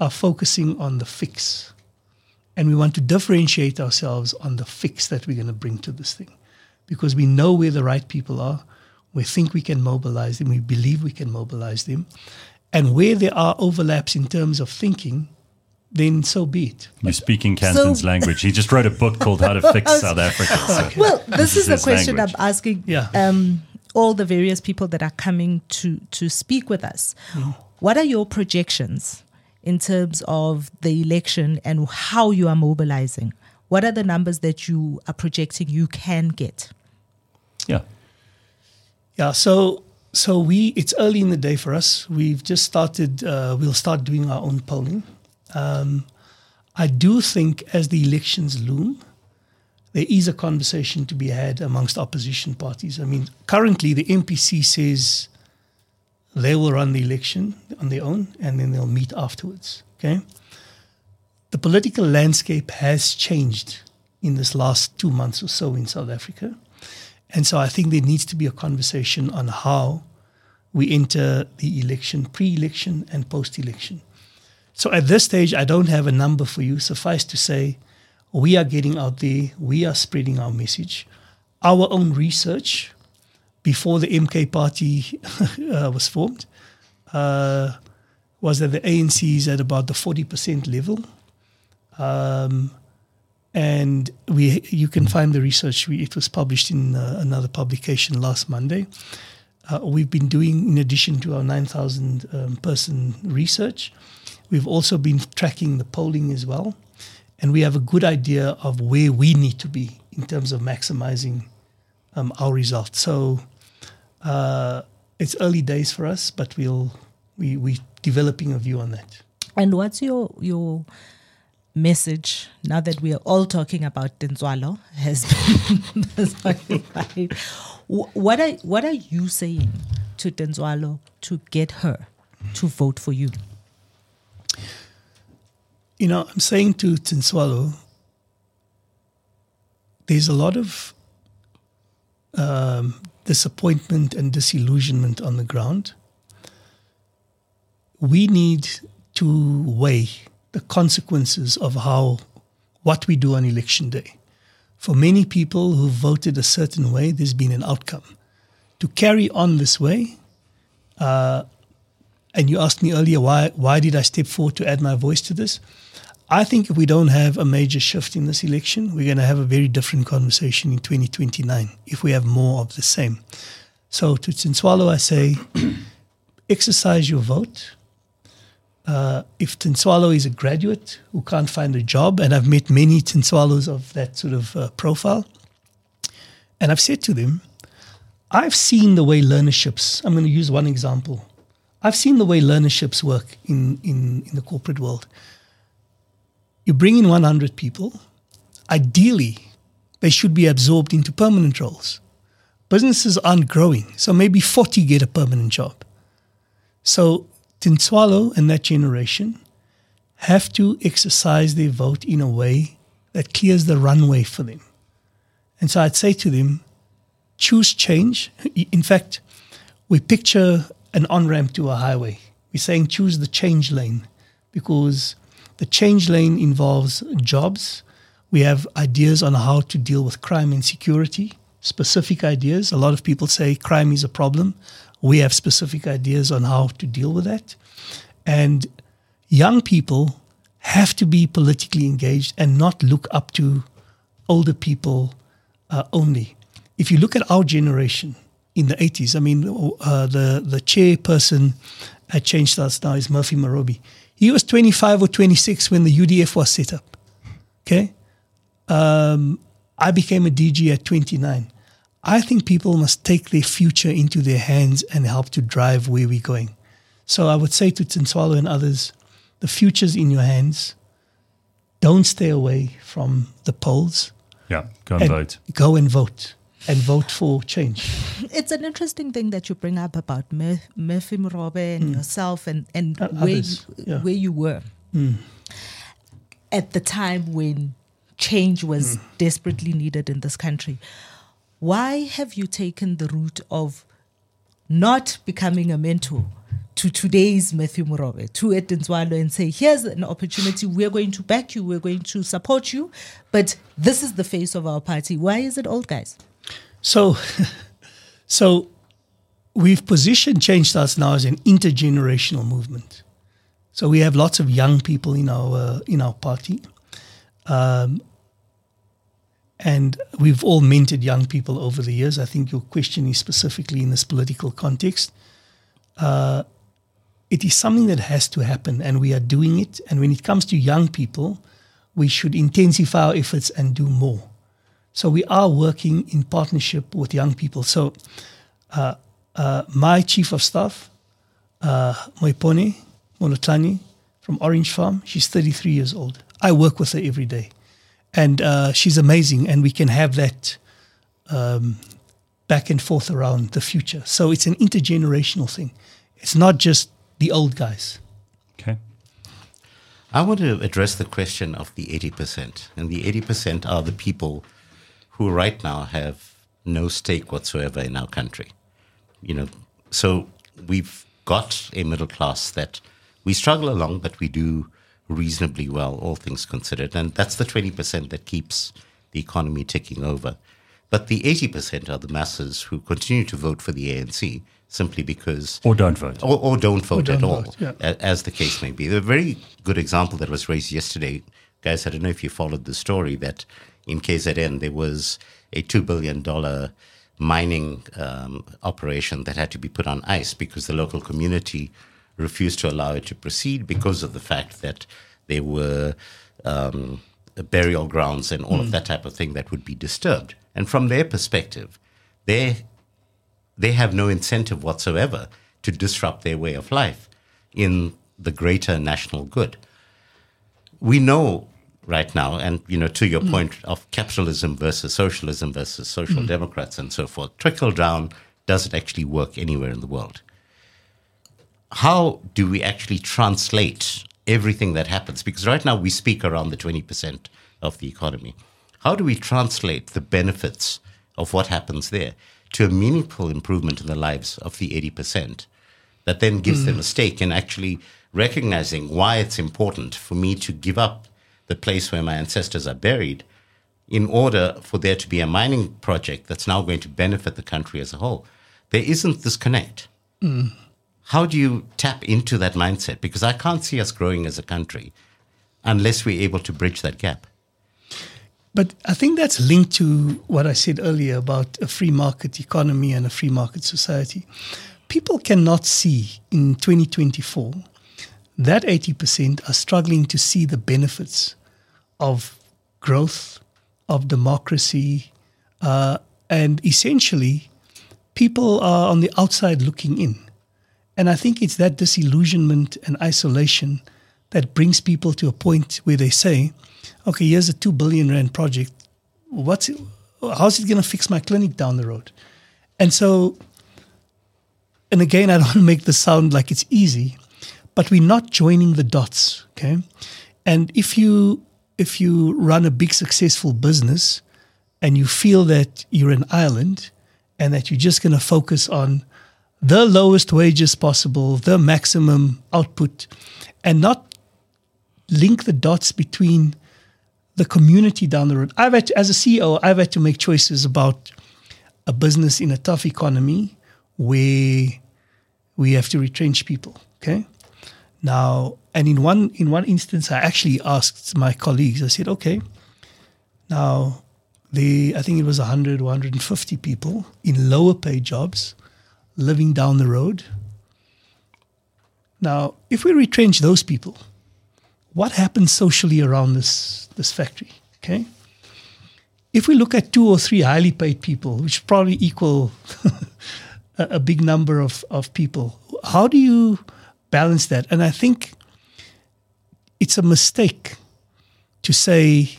are focusing on the fix. And we want to differentiate ourselves on the fix that we're going to bring to this thing. Because we know where the right people are. We think we can mobilize them. We believe we can mobilize them. And where there are overlaps in terms of thinking, then so be it. You're speaking Kanthan's So- language. He just wrote a book called How to Fix South Africa. So Well, this, is the question language. I'm asking Yeah. um, all the various people that are coming to to speak with us. What are your projections in terms of the election and how you are mobilizing? What are the numbers that you are projecting you can get? yeah. Yeah, so so we it's early in the day for us. We've just started. Uh, we'll start doing our own polling. Um, I do think as the elections loom, there is a conversation to be had amongst opposition parties. I mean, currently the MPC says they will run the election on their own and then they'll meet afterwards. Okay. The political landscape has changed in this last two months or so in South Africa. And so I think there needs to be a conversation on how we enter the election, pre election and post election. So at this stage, I don't have a number for you. Suffice to say, we are getting out there, we are spreading our message. Our own research before the MK party uh, was formed uh, was that the ANC is at about the 40% level. Um, and we you can find the research. We, it was published in uh, another publication last Monday. Uh, we've been doing, in addition to our 9,000 um, person research, we've also been tracking the polling as well. and we have a good idea of where we need to be in terms of maximizing um, our results. So uh, it's early days for us, but we'll we we developing a view on that. And what's your your message now that we are all talking about Tintswalo has been What are what are you saying to Tintswalo to get her to vote for you? You know, I'm saying to Tintswalo, there's a lot of um, disappointment and disillusionment on the ground. We need to weigh the consequences of how what we do on election day. For many people who voted a certain way, there's been an outcome. To carry on this way, uh, and you asked me earlier why why did I step forward to add my voice to this? I think if we don't have a major shift in this election, we're going to have a very different conversation in 2029 if we have more of the same. So to Tintswalo, I say, exercise your vote. Uh, if Tintswalo is a graduate who can't find a job, and I've met many Tintswalos of that sort of uh, profile, and I've said to them, I've seen the way learnerships, I'm going to use one example. I've seen the way learnerships work in, in, in the corporate world. You bring in 100 people, ideally, they should be absorbed into permanent roles. Businesses aren't growing, so maybe 40 get a permanent job. So Tintswalo and that generation have to exercise their vote in a way that clears the runway for them. And so I'd say to them, choose change. In fact, we picture an on ramp to a highway. We're saying choose the change lane because the change lane involves jobs. We have ideas on how to deal with crime and security, specific ideas. A lot of people say crime is a problem. We have specific ideas on how to deal with that. And young people have to be politically engaged and not look up to older people uh, only. If you look at our generation in the 80s, I mean, uh, the, the chairperson at Change Starts now is Murphy Morobe. He was 25 or 26 when the UDF was set up. Okay? Um, I became a DG at 29. I think people must take their future into their hands and help to drive where we're going. So I would say to Tintswalo and others, the future's in your hands. Don't stay away from the polls. Yeah, go and, and vote. Go and vote. And vote for change. It's an interesting thing that you bring up about Mur- Murphy Morobe and mm. yourself and, and And where, you, yeah. where you were mm. at the time when change was mm. desperately needed in this country. Why have you taken the route of not becoming a mentor to today's Matthew Morobe, to Etinswalo, and say, here's an opportunity, we're going to back you, we're going to support you, but this is the face of our party. Why is it old guys? So, so we've positioned Change Starts now as an intergenerational movement. So we have lots of young people in our uh, in our party, um, and we've all mentored young people over the years. I think your question is specifically in this political context. Uh, it is something that has to happen, and we are doing it. And when it comes to young people, we should intensify our efforts and do more. So we are working in partnership with young people. So uh, uh, my chief of staff, uh, Moipone Molotani from Orange Farm, she's 33 years old. I work with her every day. And uh, she's amazing, and we can have that um, back and forth around the future. So it's an intergenerational thing. It's not just the old guys. Okay. I want to address the question of the 80%. And the 80% are the people who right now have no stake whatsoever in our country. You know, so we've got a middle class that we struggle along, but we do reasonably well, all things considered. And that's the 20% that keeps the economy ticking over. But the 80% are the masses who continue to vote for the ANC simply because Or don't vote. or, or don't vote don't at all, yeah. as the case may be. A very good example that was raised yesterday, guys. I don't know if you followed the story that in KZN there was a two billion dollar mining um, operation that had to be put on ice because the local community refused to allow it to proceed because of the fact that there were um, burial grounds and all of hmm. that type of thing that would be disturbed. And from their perspective, they they have no incentive whatsoever to disrupt their way of life in the greater national good. We know right now, and you know, to your hmm. point of capitalism versus socialism versus social hmm. democrats and so forth, trickle down doesn't actually work anywhere in the world. How do we actually translate everything that happens? Because right now we speak around the 20% of the economy. How do we translate the benefits of what happens there to a meaningful improvement in the lives of the 80% that then gives them a stake in actually recognizing why it's important for me to give up the place where my ancestors are buried in order for there to be a mining project that's now going to benefit the country as a whole. There isn't this connect. How do you tap into that mindset? Because I can't see us growing as a country unless we're able to bridge that gap. But I think that's linked to what I said earlier about a free market economy and a free market society. People cannot see in 2024 that 80% are struggling to see the benefits of growth, of democracy, uh, and essentially, people are on the outside looking in. And I think it's that disillusionment and isolation that brings people to a point where they say, okay, here's a 2 billion rand project. What's it, how's it going to fix my clinic down the road? And so, and again, I don't make this sound like it's easy, but we're not joining the dots, okay? And if you if you run a big successful business and you feel that you're an island and that you're just going to focus on the lowest wages possible, the maximum output, and not link the dots between the community down the road. I've had to, as a CEO, I've had to make choices about a business in a tough economy where we have to retrench people. Okay. Now, and in one in one instance, I actually asked my colleagues. I said, "Okay, now the I think it was 100 or 150 people in lower paid jobs living down the road. Now, if we retrench those people, what happens socially around this this factory? Okay, if we look at two or three highly paid people, which probably equal a, a big number of of people, how do you balance that? And I think it's a mistake to say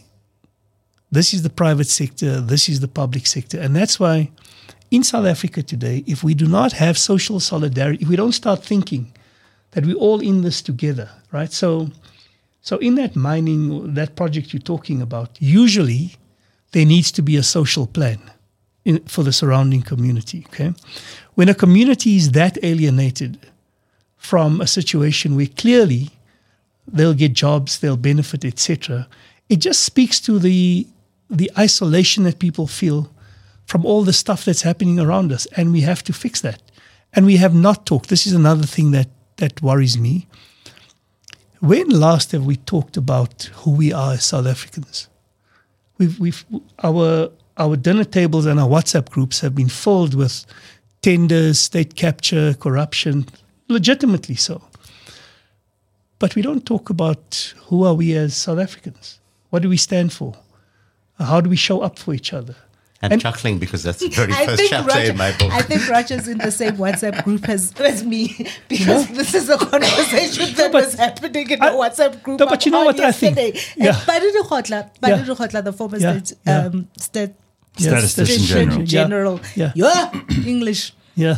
this is the private sector, this is the public sector, and that's why in South Africa today, if we do not have social solidarity, if we don't start thinking that we're all in this together, right? So, so in that mining, that project you're talking about, usually there needs to be a social plan in, for the surrounding community. Okay, when a community is that alienated from a situation where clearly they'll get jobs, they'll benefit, etc., it just speaks to the the isolation that people feel from all the stuff that's happening around us, and we have to fix that. And we have not talked. This is another thing that that worries me. When last have we talked about who we are as South Africans? We've we've our our dinner tables and our WhatsApp groups have been filled with tenders, state capture, corruption, legitimately so. But we don't talk about who are we as South Africans? What do we stand for? How do we show up for each other? I'm And- chuckling because that's the very I first chapter Roger, in my book. I think Roger's in the same WhatsApp group as, as me because this is a conversation that but was happening in I- the WhatsApp group. No, but you know what I think? yesterday. Yeah. Khotla, Yeah. Baduru Khotla, the former Yeah, state yeah. um, state Statistician statistician General. general, Yeah. yeah, English Yeah.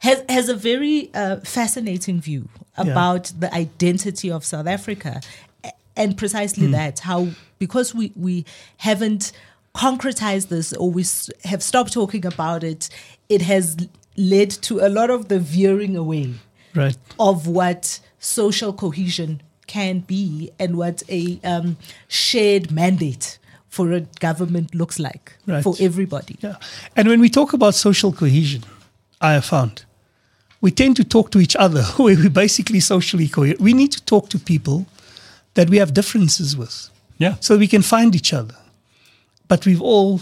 has has a very uh, fascinating view about the identity of South Africa, and precisely that how because we we haven't concretized this or we have stopped talking about it, it has led to a lot of the veering away Right. of what social cohesion can be and what a um, shared mandate for a government looks like Right. for everybody. Yeah. And when we talk about social cohesion, I have found we tend to talk to each other where we basically socially coherent. We need to talk to people that we have differences with Yeah. so we can find each other. But we've all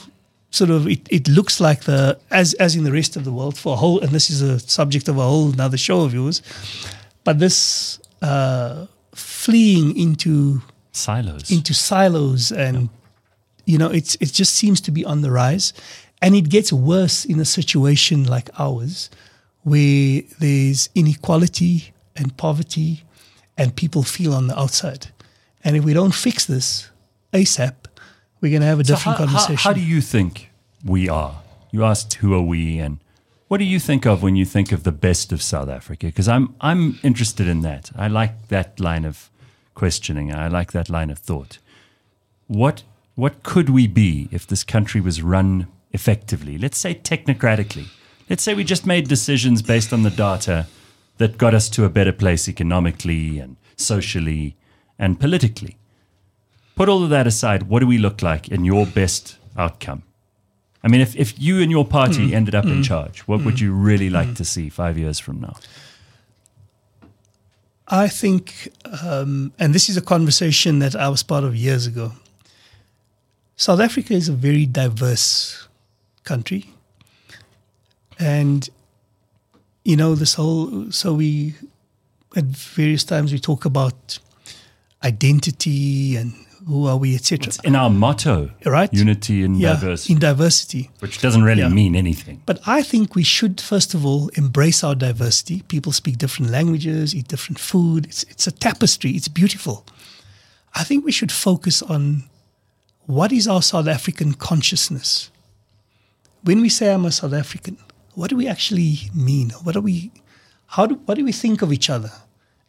sort of it, it looks like the as as in the rest of the world for a whole and this is a subject of a whole another show of yours. But this uh, fleeing into Silos. into silos and you know it's it just seems to be on the rise and it gets worse in a situation like ours where there's inequality and poverty and people feel on the outside and if we don't fix this asap we're going to have a So different how, how- conversation How, do you think we are? You asked who are we, and what do you think of when you think of the best of South Africa? Because I'm I'm interested in that. I like that line of questioning. I like that line of thought. What what could we be if this country was run effectively? Let's say technocratically. Let's say we just made decisions based on the data that got us to a better place economically and socially and politically. Put all of that aside, what do we look like in your best outcome? I mean, if, if you and your party mm. ended up in mm. charge, what would you mm. really like to see five years from now? I think, um, and this is a conversation that I was part of years ago. South Africa is a very diverse country. And, you know, this whole, so we, at various times, we talk about identity and who are we, etc. It's in our motto, Right. Unity and Yeah, diversity, in diversity. which doesn't really Yeah. mean anything. But I think we should, first of all, embrace our diversity. People speak different languages, eat different food. It's, it's a tapestry, it's beautiful. I think we should focus on what is our South African consciousness. When we say I'm a South African, what do we actually mean? What do we, how do, what do we think of each other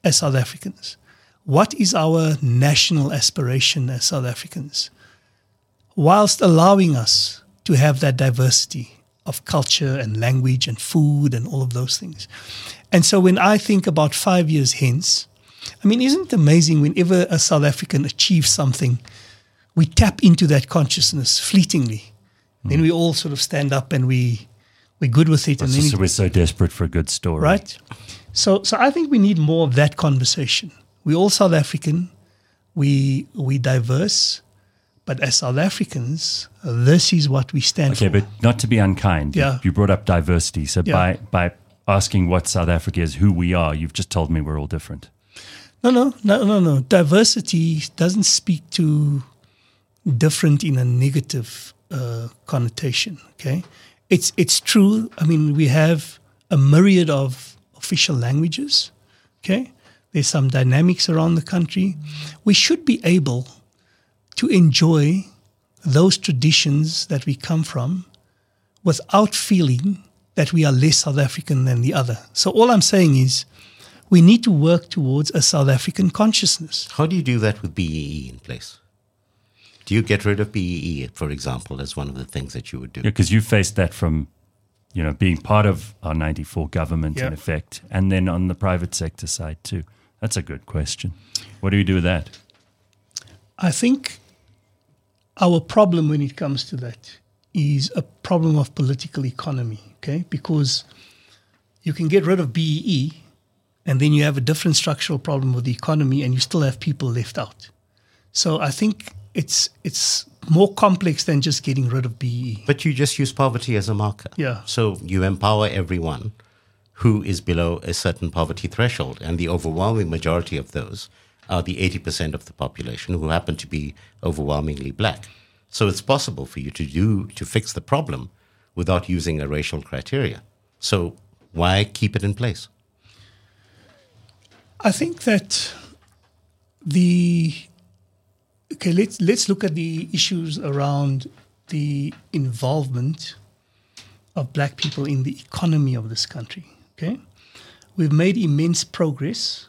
as South Africans? What is our national aspiration as South Africans? whilst allowing us to have that diversity of culture and language and food and all of those things. And so when I think about five years hence, I mean, isn't it amazing whenever a South African achieves something, we tap into that consciousness fleetingly. Hmm. Then we all sort of stand up and we we're good with it. And It's then it- we're so desperate for a good story. right? So, so I think we need more of that conversation. We're all South African. We we diverse, but as South Africans, this is what we stand Okay, for. Okay, but not to be unkind. you- Yeah. You brought up diversity. So Yeah. by, by asking what South Africa is, who we are, you've just told me we're all different. No, no, no, no, no. Diversity doesn't speak to different in a negative uh, connotation. Okay, it's it's true. I mean, we have a myriad of official languages. Okay, there's some dynamics around the country. We should be able to enjoy those traditions that we come from without feeling that we are less South African than the other. So all I'm saying is we need to work towards a South African consciousness. How do you do that with BEE in place? Do you get rid of BEE, for example, as one of the things that you would do? Yeah, because you faced that from, you know, being part of our 94 government in effect, and then on the private sector side too. That's a good question. What do you do with that? I think our problem when it comes to that is a problem of political economy, okay? Because you can get rid of BEE and then you have a different structural problem with the economy and you still have people left out. So I think it's it's more complex than just getting rid of. BEE. But you just use poverty as a marker. Yeah. So you empower everyone who is below a certain poverty threshold. And the overwhelming majority of those are the 80% of the population who happen to be overwhelmingly black. So it's possible for you to do to fix the problem without using a racial criteria. So why keep it in place? I think that the okay, let's let's look at the issues around the involvement of black people in the economy of this country. Okay, we've made immense progress.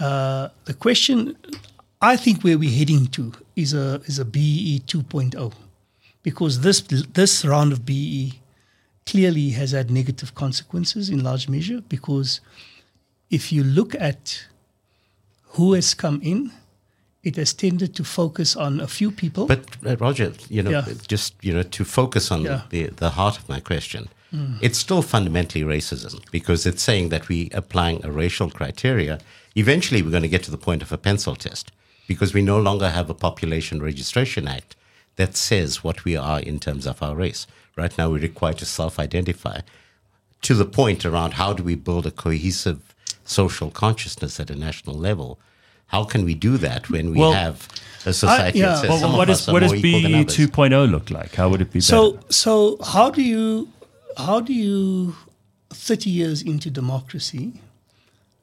Uh, the question, I think, where we're heading to is a is a BE 2.0, because this this round of BE clearly has had negative consequences in large measure because if you look at who has come in, it has tended to focus on a few people. But uh, Roger, you know, Yeah. just you know, to focus on Yeah. the the heart of my question, Hmm. it's still fundamentally racism because it's saying that we applying a racial criteria. Eventually, we're going to get to the point of a pencil test because we no longer have a population registration act that says what we are in terms of our race. Right now, we're required to self-identify. To the point around how do we build a cohesive social consciousness at a national level? How can we do that when we Well, have a society yeah. that says Well, some what of is us are what does more equal than BE oh others? 2.0 look like? How would it be So better? so how do you how do you thirty years into democracy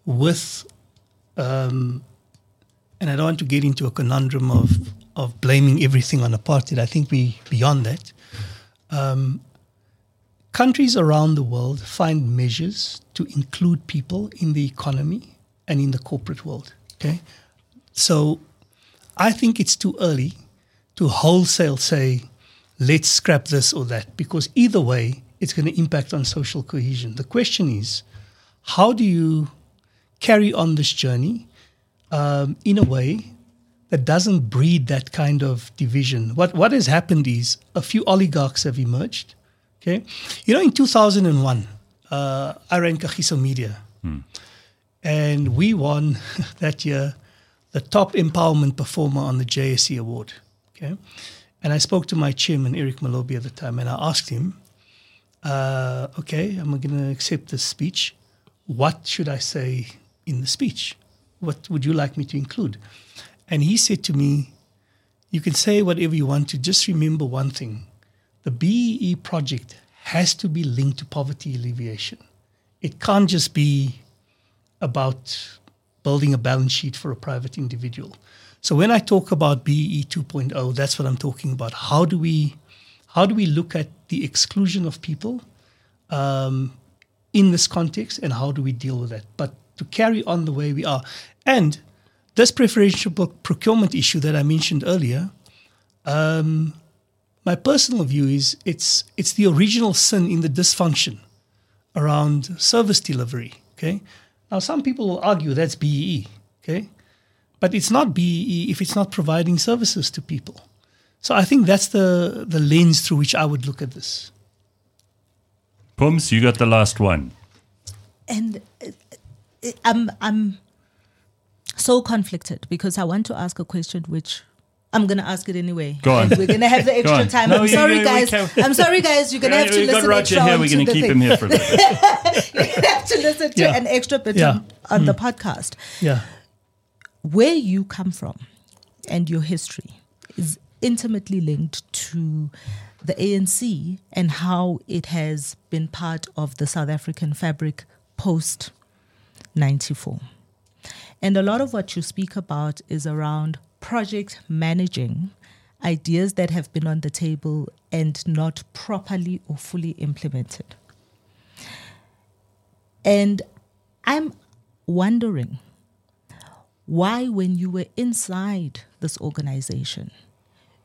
with um, and I don't want to get into a conundrum of of blaming everything on apartheid. I think we beyond that. Um, countries around the world find measures to include people in the economy and in the corporate world. Okay, so I think it's too early to wholesale say, let's scrap this or that, because either way, it's going to impact on social cohesion. The question is, how do you carry on this journey um, in a way that doesn't breed that kind of division? What what has happened is a few oligarchs have emerged. Okay, you know, in 2001, uh, I ran Kagiso Media, and we won that year the top empowerment performer on the JSE award. Okay. And I spoke to my chairman, Eric Molobi, at the time, and I asked him, uh, okay, I'm going to accept this speech. What should I say in the speech? What would you like me to include? And he said to me, you can say whatever you want to, just remember one thing. The BEE project has to be linked to poverty alleviation. It can't just be about building a balance sheet for a private individual. So when I talk about BEE 2.0, that's what I'm talking about. How do we, how do we look at the exclusion of people um, in this context, and how do we deal with that? But to carry on the way we are, and this preferential pro- procurement issue that I mentioned earlier, um, my personal view is it's it's the original sin in the dysfunction around service delivery. Okay, now some people will argue that's BEE. Okay, but it's not BEE if it's not providing services to people. So I think that's the the lens through which I would look at this. Pums, you got the last one. and uh, I'm I'm so conflicted because I want to ask a question which I'm gonna ask it anyway. Go on. And we're gonna have the extra time. No, I'm sorry, you- guys. I'm sorry, guys. You're gonna have to listen got Roger extra here. We're to going to the keep thing. him here for a bit. You're have to listen to Yeah. an extra bit Yeah. on, on the podcast. Yeah. Where you come from and your history is intimately linked to the ANC and how it has been part of the South African fabric post 94. And a lot of what you speak about is around project managing ideas that have been on the table and not properly or fully implemented. And I'm wondering why, when you were inside this organization,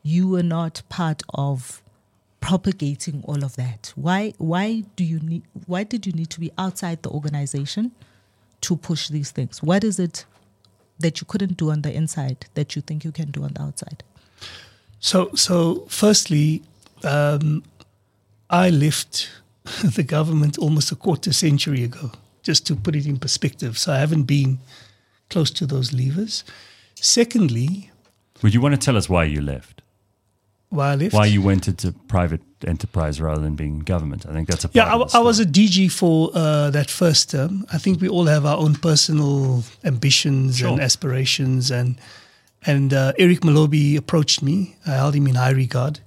you were not part of propagating all of that. Why? Why do you need? Why did you need to be outside the organization to push these things? What is it that you couldn't do on the inside that you think you can do on the outside? So, so firstly, um, I left the government almost a quarter century ago, just to put it in perspective. So I haven't been close to those levers. Secondly, Would you want to tell us why you left? Why I left? Why you went into private enterprise rather than being government? I think that's a Yeah, I, I was a DG for uh, that first term. I think we all have our own personal ambitions and aspirations, and and uh, Eric Molobi approached me. I held him in high regard.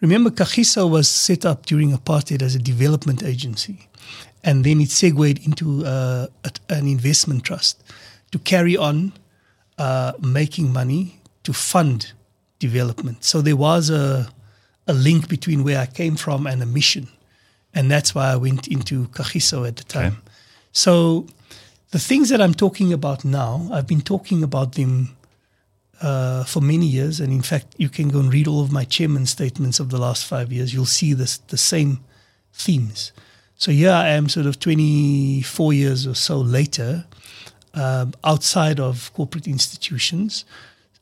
Remember, Kagiso was set up during apartheid as a development agency, and then it segued into uh, a- an investment trust to carry on uh, making money to fund development. So there was a a link between where I came from and a mission and that's why I went into Kagiso at the time. Okay. So the things that I'm talking about now, I've been talking about them uh, for many years, and in fact, you can go and read all of my chairman statements of the last five years. You'll see this the same themes. So here I am, sort of 24 years or so later, um, outside of corporate institutions,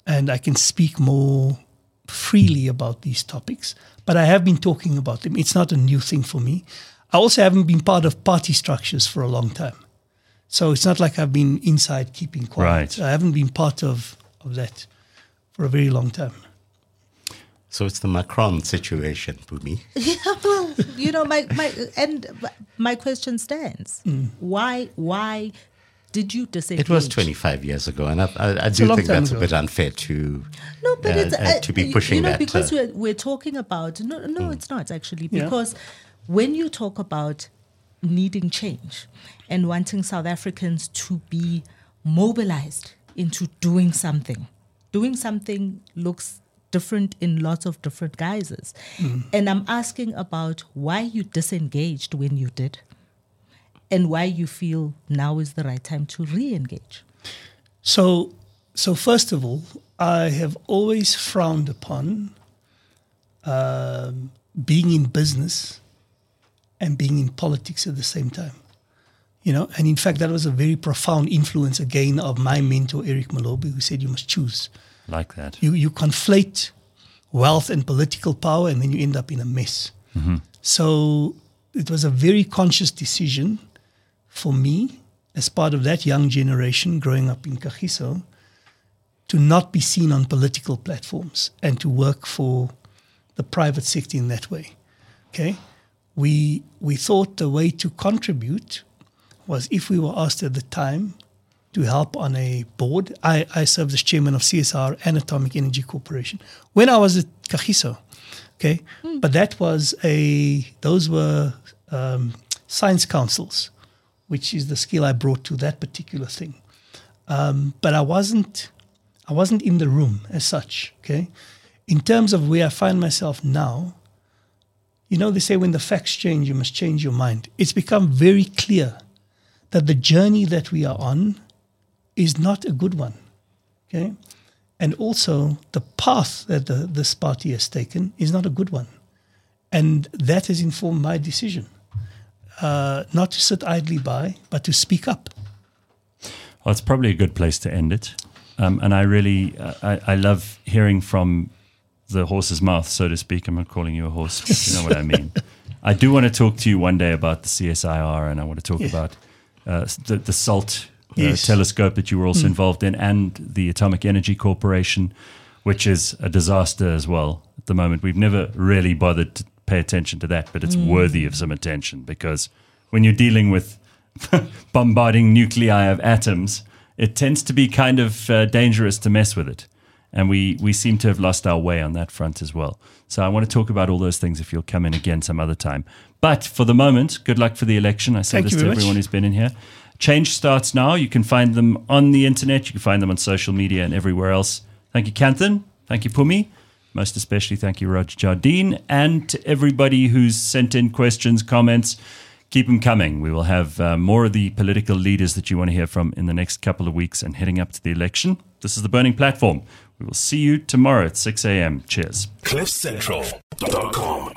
and I can speak more freely about these topics. But I have been talking about them. It's not a new thing for me. I also haven't been part of party structures for a long time. So it's not like I've been inside keeping quiet. Right. I haven't been part of, of that for a very long time. So it's the Macron situation, Pumi. well, you know, my my and my question stands. Mm. Why why Did you disengage? It was 25 years ago, and I do think that's ago. a bit unfair to No, but uh, it's uh, to be you- pushing you know, that. because uh, we're we're talking about no no it's not actually Yeah. because when you talk about needing change and wanting South Africans to be mobilized into doing something, doing something looks different in lots of different guises, and I'm asking about why you disengaged when you did, and why you feel now is the right time to re-engage. So, so first of all, I have always frowned upon um, being in business and being in politics at the same time. You know, and in fact, that was a very profound influence again of my mentor Eric Molobi, who said you must choose. Like that. You you conflate wealth and political power, and then you end up in a mess. So it was a very conscious decision for me, as part of that young generation growing up in Kagiso, to not be seen on political platforms and to work for the private sector in that way. Okay, we we thought the way to contribute was if we were asked at the time to help on a board. I, I served as chairman of CSIR and Atomic Energy Corporation when I was at Kagiso. Okay, but that was a those were um, science councils, which is the skill I brought to that particular thing. Um, but I wasn't I wasn't in the room as such. Okay, in terms of where I find myself now, you know they say when the facts change, you must change your mind. It's become very clear that the journey that we are on is not a good one. Okay? And also, the path that the, this party has taken is not a good one. And that has informed my decision uh, not to sit idly by, but to speak up. Well, it's probably a good place to end it. Um, and I really, uh, I, I love hearing from the horse's mouth, so to speak. I'm not calling you a horse, but you know what I mean. I do want to talk to you one day about the CSIR, and I want to talk Yeah. about uh, the, the SALT uh, Yes. telescope that you were also involved in, and the Atomic Energy Corporation, which is a disaster as well at the moment. We've never really bothered to pay attention to that, but it's Hmm. worthy of some attention because when you're dealing with bombarding nuclei of atoms, it tends to be kind of uh, dangerous to mess with it. And we, we seem to have lost our way on that front as well. So I want to talk about all those things if you'll come in again some other time. But for the moment, good luck for the election. I say Thank this to very much. everyone who's been in here. Change starts now. You can find them on the internet. You can find them on social media and everywhere else. Thank you, Kanthan. Thank you, Pumi. Most especially, thank you, Roger Jardine. And to everybody who's sent in questions, comments, keep them coming. We will have uh, more of the political leaders that you want to hear from in the next couple of weeks and heading up to the election. This is the Burning Platform. We will see you tomorrow at 6 a.m. Cheers. CliffCentral.com.